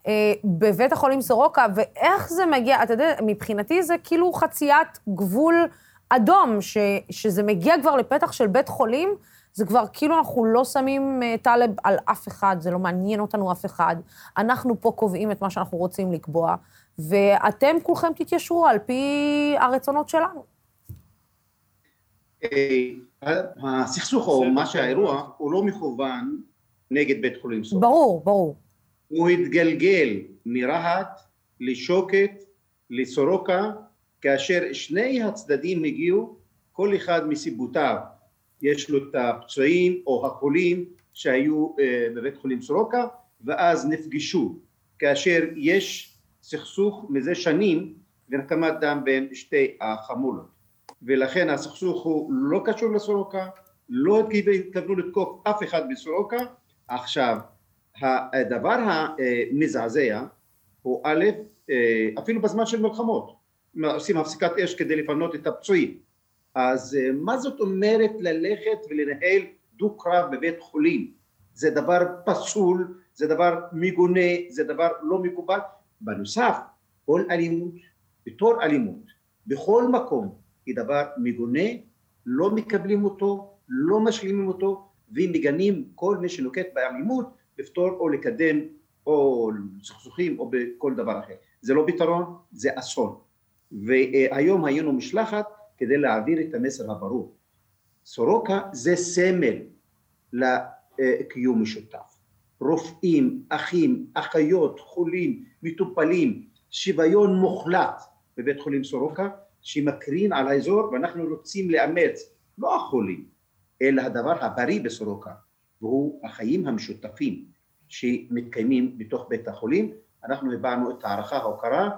אה, בבית החולים סורוקה, ואיך זה מגיע, אתה יודע, מבחינתי זה כאילו חציית גבול אדום, ש, שזה מגיע כבר לפתח של בית חולים, זה כבר כאילו אנחנו לא שמים uh, טלב על אף אחד, זה לא מעניין אותנו אף אחד. אנחנו פה קובעים את מה שאנחנו רוצים לקבוע, ואתם כולכם תתיישרו על פי הרצונות שלנו. הסכסוך או מה שהאירוע הוא לא מכוון נגד בית חולים סורוקה. ברור, ברור. הוא התגלגל מרהט לשוקת לסורוקה כאשר שני הצדדים הגיעו כל אחד מסיבותיו יש לו את הפצועים או החולים שהיו בבית חולים סורוקה ואז נפגשו כאשר יש סכסוך מזה שנים ונקמת דם בין שתי החמולות ולכן הסכסוך הוא לא קשור לסורוקה לא התכוונו לתקוף אף אחד בסורוקה עכשיו הדבר המזעזע הוא א' אפילו בזמן של מלחמות עושים הפסקת אש כדי לפנות את הפצועים אז מה זאת אומרת ללכת ולנהל דו קרב בבית חולים? זה דבר פסול זה דבר מגונה זה דבר לא מקובל. בנוסף כל אלימות בתור אלימות בכל מקום היא דבר מגונה לא מקבלים אותו לא משלימים אותו ומגנים כל מי שנוקט באלימות לפתור או לקדם או סכסוכים או בכל דבר אחר זה לא פתרון זה אסון והיום היינו משלחת כדי להעביר את המסר הברור. סורוקה זה סמל לקיום משותף. רופאים, אחים, אחיות, חולים, מטופלים, שוויון מוחלט בבית חולים סורוקה שמקרין על האזור ואנחנו רוצים לאמץ לא החולים אלא הדבר הבריא בסורוקה והוא החיים המשותפים שמתקיימים בתוך בית החולים. אנחנו הבענו את הערכה, ההוקרה,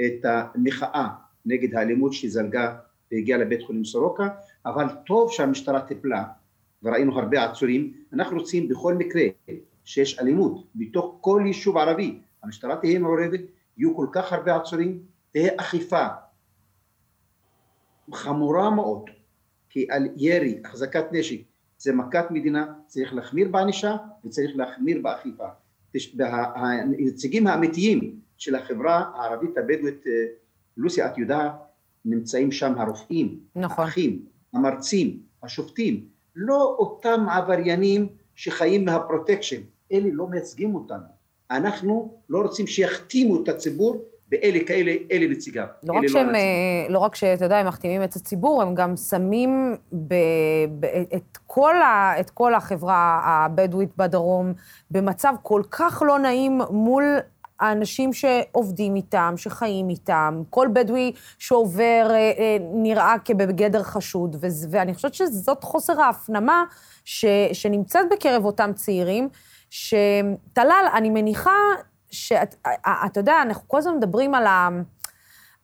את המחאה נגד האלימות שזלגה והגיעה לבית חולים סורוקה, אבל טוב שהמשטרה טיפלה, וראינו הרבה עצורים, אנחנו רוצים בכל מקרה שיש אלימות בתוך כל יישוב ערבי, המשטרה תהיה מעורבת, יהיו כל כך הרבה עצורים, תהיה אכיפה חמורה מאוד, כי על ירי, החזקת נשק, זה מכת מדינה, צריך להחמיר בענישה וצריך להחמיר באכיפה. הנציגים האמיתיים של החברה הערבית הבדואית, לוסי את יודעת, נמצאים שם הרופאים, נכון. האחים, המרצים, השופטים, לא אותם עבריינים שחיים מהפרוטקשן, אלה לא מייצגים אותנו. אנחנו לא רוצים שיכתימו את הציבור באלה כאלה, אלה נציגיו. לא אלה רק שהם, הנציגים. אה, לא רק שאתה יודע, הם מחתימים את הציבור, הם גם שמים ב, ב, את, כל ה, את כל החברה הבדואית בדרום במצב כל כך לא נעים מול האנשים שעובדים איתם, שחיים איתם. כל בדואי שעובר אה, אה, נראה כבגדר חשוד, ואני חושבת שזאת חוסר ההפנמה ש, שנמצאת בקרב אותם צעירים, שטלל, אני מניחה שאתה יודע, אנחנו כל הזמן מדברים על, ה,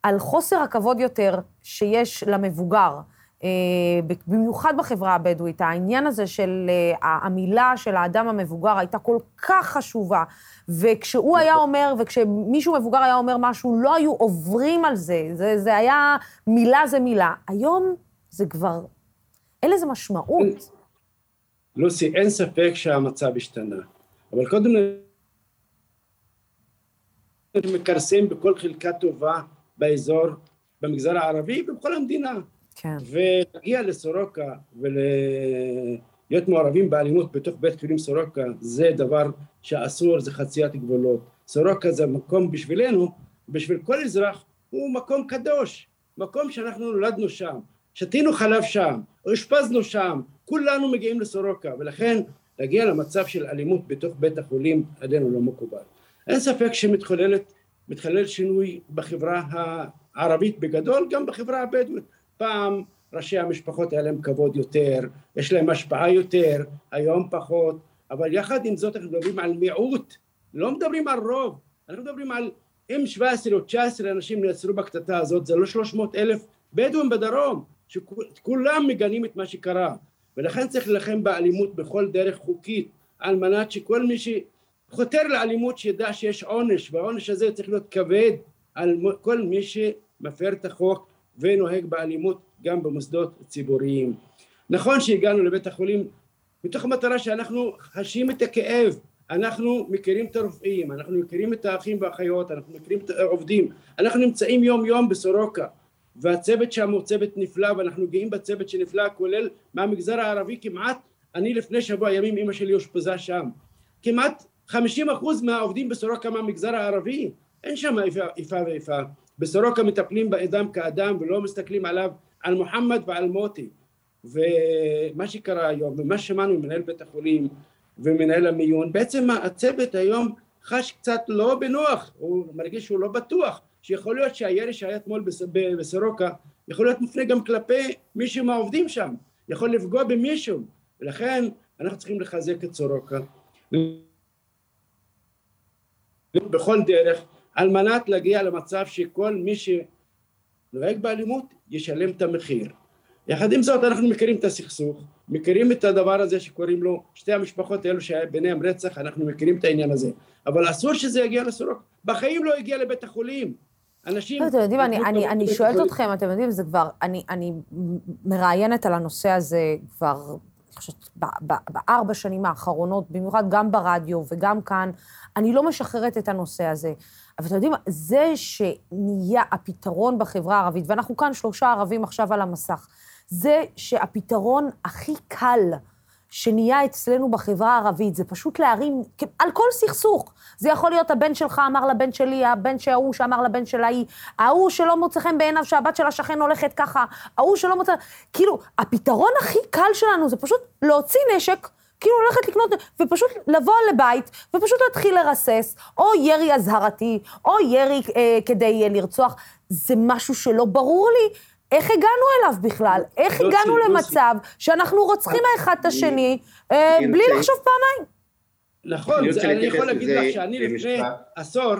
על חוסר הכבוד יותר שיש למבוגר. אה, במיוחד בחברה הבדואית, העניין הזה של אה, המילה של האדם המבוגר הייתה כל כך חשובה, וכשהוא היה אומר, וכשמישהו מבוגר היה אומר משהו, לא היו עוברים על זה, זה, זה היה, מילה זה מילה. היום זה כבר, אין לזה משמעות. לוסי, אין ספק שהמצב השתנה, אבל קודם מכרסם בכל חלקה טובה באזור, במגזר הערבי ובכל המדינה. כן. ולהגיע לסורוקה ולהיות מעורבים באלימות בתוך בית חולים סורוקה זה דבר שאסור, זה חציית גבולות. סורוקה זה מקום בשבילנו, בשביל כל אזרח, הוא מקום קדוש, מקום שאנחנו נולדנו שם, שתינו חלב שם, או אושפזנו שם, כולנו מגיעים לסורוקה, ולכן להגיע למצב של אלימות בתוך בית החולים עלינו לא מקובל. אין ספק שמתחוללת, מתחולל שינוי בחברה הערבית בגדול, גם בחברה הבדואית. פעם ראשי המשפחות היה להם כבוד יותר, יש להם השפעה יותר, היום פחות, אבל יחד עם זאת אנחנו מדברים על מיעוט, לא מדברים על רוב, אנחנו מדברים על אם 17 או 19 אנשים נעצרו בקטטה הזאת, זה לא 300 אלף בדואים בדרום, שכולם מגנים את מה שקרה, ולכן צריך להילחם באלימות בכל דרך חוקית, על מנת שכל מי שחותר לאלימות שידע שיש עונש, והעונש הזה צריך להיות כבד על כל מי שמפר את החוק ונוהג באלימות גם במוסדות ציבוריים. נכון שהגענו לבית החולים מתוך המטרה שאנחנו חשים את הכאב, אנחנו מכירים את הרופאים, אנחנו מכירים את האחים והאחיות, אנחנו מכירים את העובדים, אנחנו נמצאים יום יום בסורוקה והצוות שם הוא צוות נפלא ואנחנו גאים בצוות שנפלא כולל מהמגזר הערבי כמעט, אני לפני שבוע ימים אמא שלי אושפזה שם, כמעט 50 אחוז מהעובדים בסורוקה מהמגזר הערבי, אין שם איפה, איפה ואיפה. בסורוקה מטפלים באדם כאדם ולא מסתכלים עליו, על מוחמד ועל מוטי. ומה שקרה היום, ומה שמענו ממנהל בית החולים ומנהל המיון, בעצם הצוות היום חש קצת לא בנוח, הוא מרגיש שהוא לא בטוח, שיכול להיות שהירי שהיה אתמול בסורוקה יכול להיות מופנה גם כלפי מישהו מהעובדים שם, יכול לפגוע במישהו, ולכן אנחנו צריכים לחזק את סורוקה בכל דרך על מנת להגיע למצב שכל מי שנוהג באלימות ישלם את המחיר. יחד עם זאת אנחנו מכירים את הסכסוך, מכירים את הדבר הזה שקוראים לו שתי המשפחות האלו שהיה ביניהם רצח, אנחנו מכירים את העניין הזה, אבל אסור שזה יגיע לסורוק, בחיים לא הגיע לבית החולים. אנשים... אתם יודעים, אני, אני, אני שואלת אתכם, אתם יודעים, זה כבר, אני, אני מראיינת על הנושא הזה כבר, חושבת, בארבע שנים האחרונות, במיוחד גם ברדיו וגם כאן, אני לא משחררת את הנושא הזה. אבל אתם יודעים, זה שנהיה הפתרון בחברה הערבית, ואנחנו כאן שלושה ערבים עכשיו על המסך, זה שהפתרון הכי קל שנהיה אצלנו בחברה הערבית, זה פשוט להרים, על כל סכסוך. זה יכול להיות הבן שלך אמר לבן שלי, הבן שההוא שאמר לבן של ההיא, ההוא שלא מוצא חן בעיניו שהבת של השכן הולכת ככה, ההוא שלא מוצא... כאילו, הפתרון הכי קל שלנו זה פשוט להוציא נשק, כאילו הולכת לקנות, ופשוט לבוא לבית, ופשוט להתחיל לרסס, או ירי אזהרתי, או ירי אה, כדי אה, לרצוח. זה משהו שלא ברור לי. איך הגענו אליו בכלל? איך לא הגענו לא למצב שאנחנו רוצחים האחד את השני אה, אני בלי לחשוב פעמיים? נכון, אני יכול להגיד לך שאני לפני. עשור,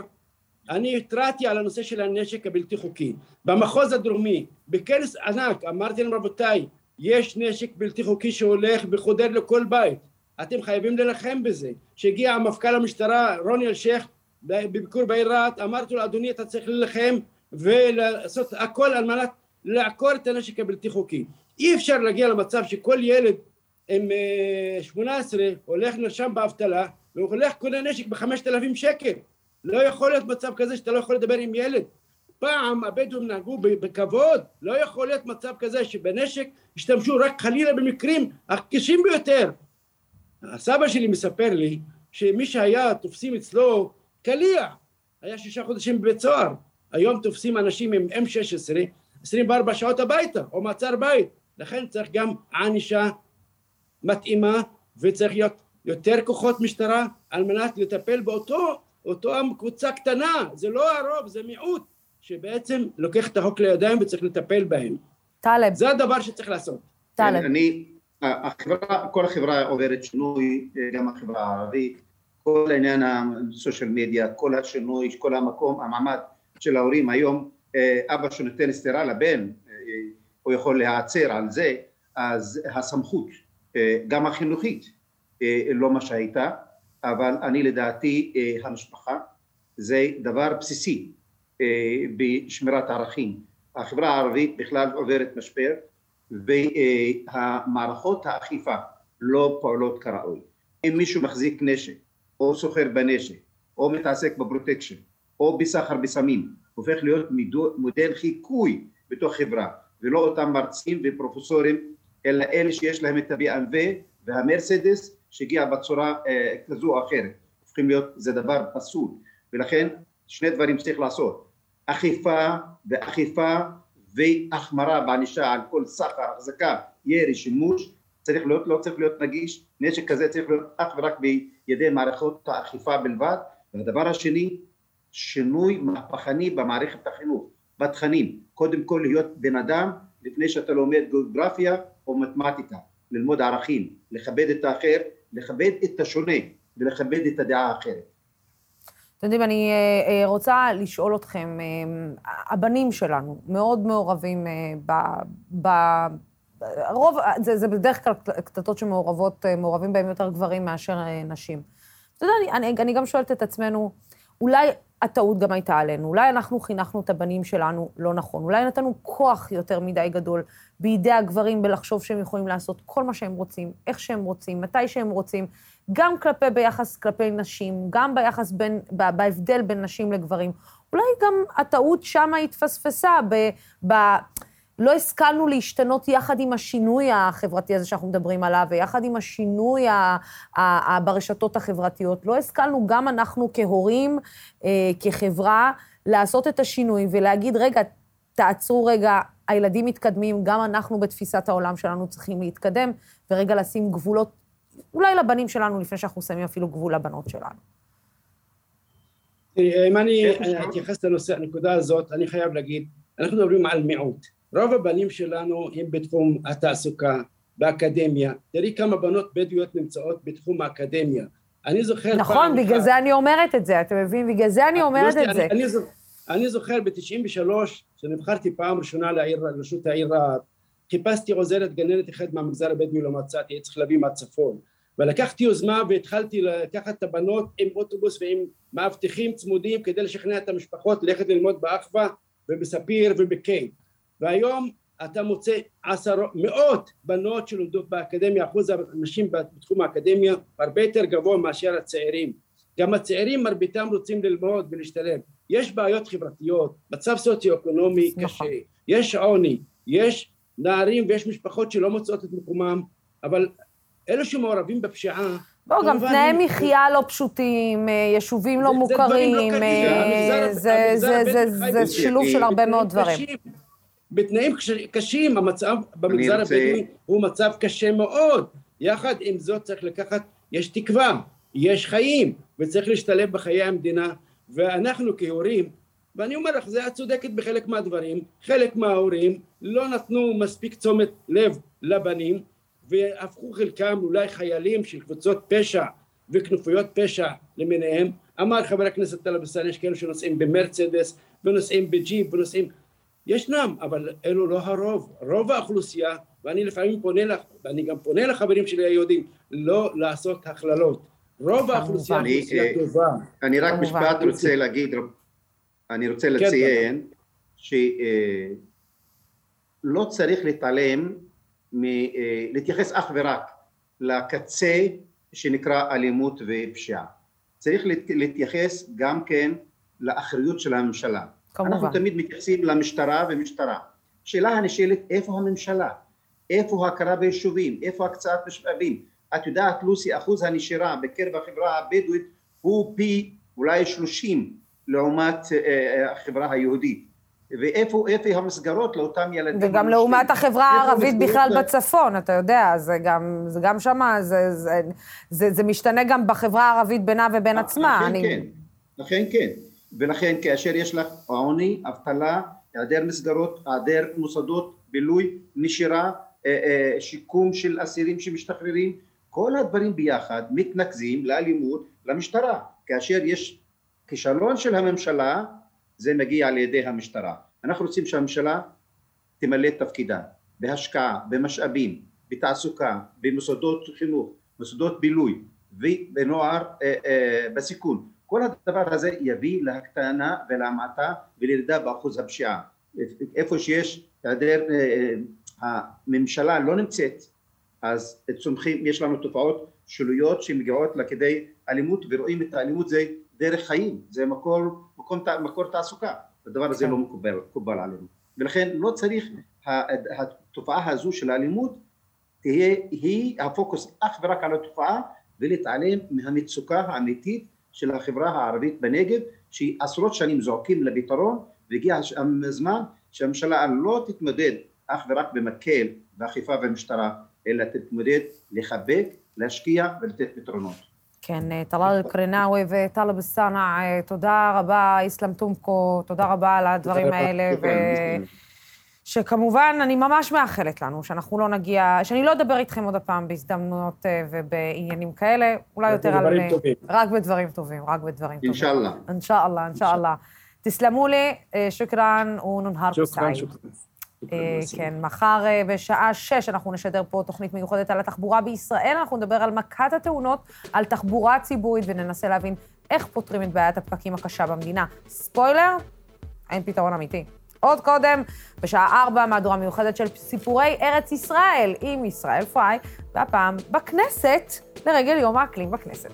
אני התרעתי על הנושא של הנשק הבלתי חוקי. במחוז הדרומי, בכנס ענק, אמרתי להם רבותיי, יש נשק בלתי חוקי שהולך וחודר לכל בית, אתם חייבים להילחם בזה. כשהגיע המפכ"ל המשטרה רוני אלשיך בביקור בעיר רהט, אמרתי לו אדוני אתה צריך להילחם ולעשות הכל על מנת לעקור את הנשק הבלתי חוקי. אי אפשר להגיע למצב שכל ילד עם אה, 18 הולך נרשם באבטלה והוא הולך קונה נשק בחמשת אלפים שקל. לא יכול להיות מצב כזה שאתה לא יכול לדבר עם ילד. פעם הבדואים נהגו בכבוד, לא יכול להיות מצב כזה שבנשק השתמשו רק חלילה במקרים הקשים ביותר. הסבא שלי מספר לי שמי שהיה תופסים אצלו קליע, היה שישה חודשים בבית סוהר, היום תופסים אנשים עם M16 24 שעות הביתה או מעצר בית, לכן צריך גם ענישה מתאימה וצריך להיות יותר כוחות משטרה על מנת לטפל באותו אותו קבוצה קטנה, זה לא הרוב, זה מיעוט, שבעצם לוקח את החוק לידיים וצריך לטפל בהם. טלב. זה הדבר שצריך לעשות. טלב. אני, החברה, כל החברה עוברת שינוי, גם החברה הערבית, כל העניין הסושיאל מדיה, כל השינוי, כל המקום, המעמד של ההורים היום, אבא שנותן סטירה לבן, אה, הוא יכול להיעצר על זה, אז הסמכות, אה, גם החינוכית, לא מה שהייתה, אבל אני לדעתי המשפחה זה דבר בסיסי בשמירת ערכים. החברה הערבית בכלל עוברת משבר והמערכות האכיפה לא פועלות כראוי. אם מישהו מחזיק נשק או סוחר בנשק או מתעסק בפרוטקשן או בסחר בסמים הופך להיות מודל חיקוי בתוך חברה ולא אותם מרצים ופרופסורים אלא אלה שיש להם את ה-BMW והמרצדס שהגיע בצורה אה, כזו או אחרת. הופכים להיות זה דבר פסול. ולכן שני דברים צריך לעשות. אכיפה ואכיפה והחמרה בענישה על כל סחר, החזקה, ירי, שימוש. צריך להיות, לא צריך להיות נגיש, נשק כזה צריך להיות אך ורק בידי מערכות האכיפה בלבד. והדבר השני שינוי מהפכני במערכת החינוך, בתכנים, קודם כל להיות בן אדם לפני שאתה לומד גיאוגרפיה או מתמטיקה, ללמוד ערכים, לכבד את האחר, לכבד את השונה ולכבד את הדעה האחרת. אתם יודעים, אני אה, אה, רוצה לשאול אתכם, אה, הבנים שלנו מאוד מעורבים ב... ב רוב, זה, זה בדרך כלל קטטות שמעורבות, מעורבים בהן יותר גברים מאשר נשים. אתה יודע, אני, אני, אני גם שואלת את עצמנו, אולי הטעות גם הייתה עלינו, אולי אנחנו חינכנו את הבנים שלנו לא נכון, אולי נתנו כוח יותר מדי גדול בידי הגברים בלחשוב שהם יכולים לעשות כל מה שהם רוצים, איך שהם רוצים, מתי שהם רוצים, גם כלפי ביחס כלפי נשים, גם ביחס בין, בהבדל בין נשים לגברים. אולי גם הטעות שמה התפספסה ב... ב לא השכלנו להשתנות יחד עם השינוי החברתי הזה שאנחנו מדברים עליו, ויחד עם השינוי ה, ה, ה, ברשתות החברתיות. לא השכלנו גם אנחנו כהורים, אה, כחברה, לעשות את השינוי ולהגיד, רגע, תעצרו רגע, הילדים מתקדמים, גם אנחנו בתפיסת העולם שלנו צריכים להתקדם, ורגע לשים גבולות, אולי לבנים שלנו, לפני שאנחנו שמים אפילו גבול לבנות שלנו. אם אני אתייחס לנושא, הנקודה הזאת, אני חייב להגיד, אנחנו מדברים על מיעוט. רוב הבנים שלנו הם בתחום התעסוקה, באקדמיה. תראי כמה בנות בדואיות נמצאות בתחום האקדמיה. אני זוכר... נכון, בגלל אחד... זה אני אומרת את זה, אתה מבין? בגלל זה אני אומרת את זה. אני, אני, אני זוכר ב-93, כשנבחרתי פעם ראשונה לעיר, לרשות העיר רהט, חיפשתי עוזרת גננת אחת מהמגזר הבדואי לא מצאתי, צריך להביא מהצפון. ולקחתי יוזמה והתחלתי לקחת את הבנות עם אוטובוס ועם מאבטחים צמודים כדי לשכנע את המשפחות ללכת ללמוד באחווה ובספיר ובקיי. והיום אתה מוצא עשרות, מאות בנות שלומדות באקדמיה, אחוז הנשים בתחום האקדמיה הרבה יותר גבוה מאשר הצעירים. גם הצעירים מרביתם רוצים ללמוד ולהשתלב. יש בעיות חברתיות, מצב סוציו-אקונומי נכון. קשה, יש עוני, יש נערים ויש משפחות שלא מוצאות את מקומם, אבל אלו שמעורבים בפשיעה... בואו, גם תנאי מחיה לא פשוטים, אה, יישובים לא מוכרים, אה, זה שילוב של הרבה מאוד דברים. בתנאים קשים, המצב במגזר רוצה... הבדואי הוא מצב קשה מאוד. יחד עם זאת צריך לקחת, יש תקווה, יש חיים, וצריך להשתלב בחיי המדינה, ואנחנו כהורים, ואני אומר לך, זה את צודקת בחלק מהדברים, חלק מההורים לא נתנו מספיק תשומת לב לבנים, והפכו חלקם אולי חיילים של קבוצות פשע וכנופיות פשע למיניהם. אמר חבר הכנסת טלב אלסאנע, יש כאלו שנוסעים במרצדס, ונוסעים בג'יפ, ונוסעים ישנם, אבל אלו לא הרוב. רוב האוכלוסייה, ואני לפעמים פונה לך, ואני גם פונה לחברים שלי היהודים, לא לעשות הכללות. רוב האוכלוסייה היא אוכלוסייה אה, טובה. אני רק משפט רוצה להגיד, אני רוצה כן, לציין שלא אה, צריך להתעלם, אה, להתייחס אך ורק לקצה שנקרא אלימות ופשיעה. צריך להתייחס גם כן לאחריות של הממשלה. כמובן. אנחנו תמיד מתייחסים למשטרה ומשטרה. השאלה הנשאלת, איפה הממשלה? איפה ההכרה ביישובים? איפה הקצאת משאבים? את יודעת, לוסי, אחוז הנשירה בקרב החברה הבדואית הוא פי אולי 30 לעומת אה, אה, החברה היהודית. ואיפה איפה המסגרות לאותם ילדים? וגם לעומת החברה הערבית בכלל ל- בצפון, אתה יודע, זה גם, זה גם שמה, זה, זה, זה, זה משתנה גם בחברה הערבית בינה ובין עצמה. לכן אני- כן, לכן כן. ולכן כאשר יש לך עוני, אבטלה, היעדר מסגרות, היעדר מוסדות, בילוי, נשירה, אה, אה, שיקום של אסירים שמשתחררים, כל הדברים ביחד מתנקזים לאלימות, למשטרה. כאשר יש כישלון של הממשלה, זה מגיע על ידי המשטרה. אנחנו רוצים שהממשלה תמלא את תפקידה בהשקעה, במשאבים, בתעסוקה, במוסדות חינוך, מוסדות בילוי ובנוער אה, אה, בסיכון. כל הדבר הזה יביא להקטנה ולהמעטה ולירידה באחוז הפשיעה. איפה שיש היעדר, אה, אה, הממשלה לא נמצאת, אז צומחים, יש לנו תופעות שוליות שמגיעות לכדי אלימות ורואים את האלימות זה דרך חיים, זה מקור, מקום, מקור תעסוקה, הדבר הזה לא מקובל, מקובל עלינו. ולכן לא צריך, התופעה הזו של האלימות תהיה, היא הפוקוס אך ורק על התופעה ולהתעלם מהמצוקה האמיתית של החברה הערבית בנגב שעשרות שנים זועקים לפתרון והגיע הזמן שהממשלה לא תתמודד אך ורק במקל ואכיפה ומשטרה אלא תתמודד לחבק, להשקיע ולתת פתרונות. כן, טלאל אל-קרינאווי וטלב א-סאנע, אה, תודה רבה, איסלאם טומקו, תודה רבה על הדברים. האלה. ו... שכמובן, אני ממש מאחלת לנו שאנחנו לא נגיע, שאני לא אדבר איתכם עוד הפעם בהזדמנויות אה, ובעניינים כאלה, אולי יותר על... בדברים טובים. רק בדברים טובים, רק בדברים טובים. אינשאללה. אינשאללה, אינשאללה. תסלמו לי, אה, שוכרן וננהר שוכרן. אה, כן, מחר אה, בשעה שש אנחנו נשדר פה תוכנית מיוחדת על התחבורה בישראל. אנחנו נדבר על מכת התאונות, על תחבורה ציבורית, וננסה להבין איך פותרים את בעיית הפקקים הקשה במדינה. ספוילר, אין פתרון אמיתי. עוד קודם, בשעה ארבע, מהדורה מיוחדת של סיפורי ארץ ישראל עם ישראל פריי, והפעם בכנסת, לרגל יום האקלים בכנסת.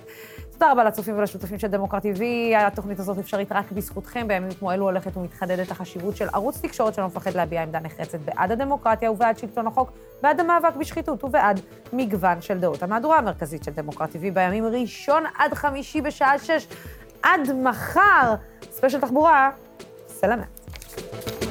תודה רבה לצופים ולשותפים של דמוקרט TV. התוכנית הזאת אפשרית רק בזכותכם. בימים כמו אלו הולכת ומתחדדת החשיבות של ערוץ תקשורת שלא מפחד להביע עמדה נחרצת בעד הדמוקרטיה ובעד שלטון החוק, בעד המאבק בשחיתות ובעד מגוון של דעות. המהדורה המרכזית של דמוקרט TV בימים ראשון עד חמישי בשעה שש. עד מחר, ספיישל תחבורה, סלמת. Thank you.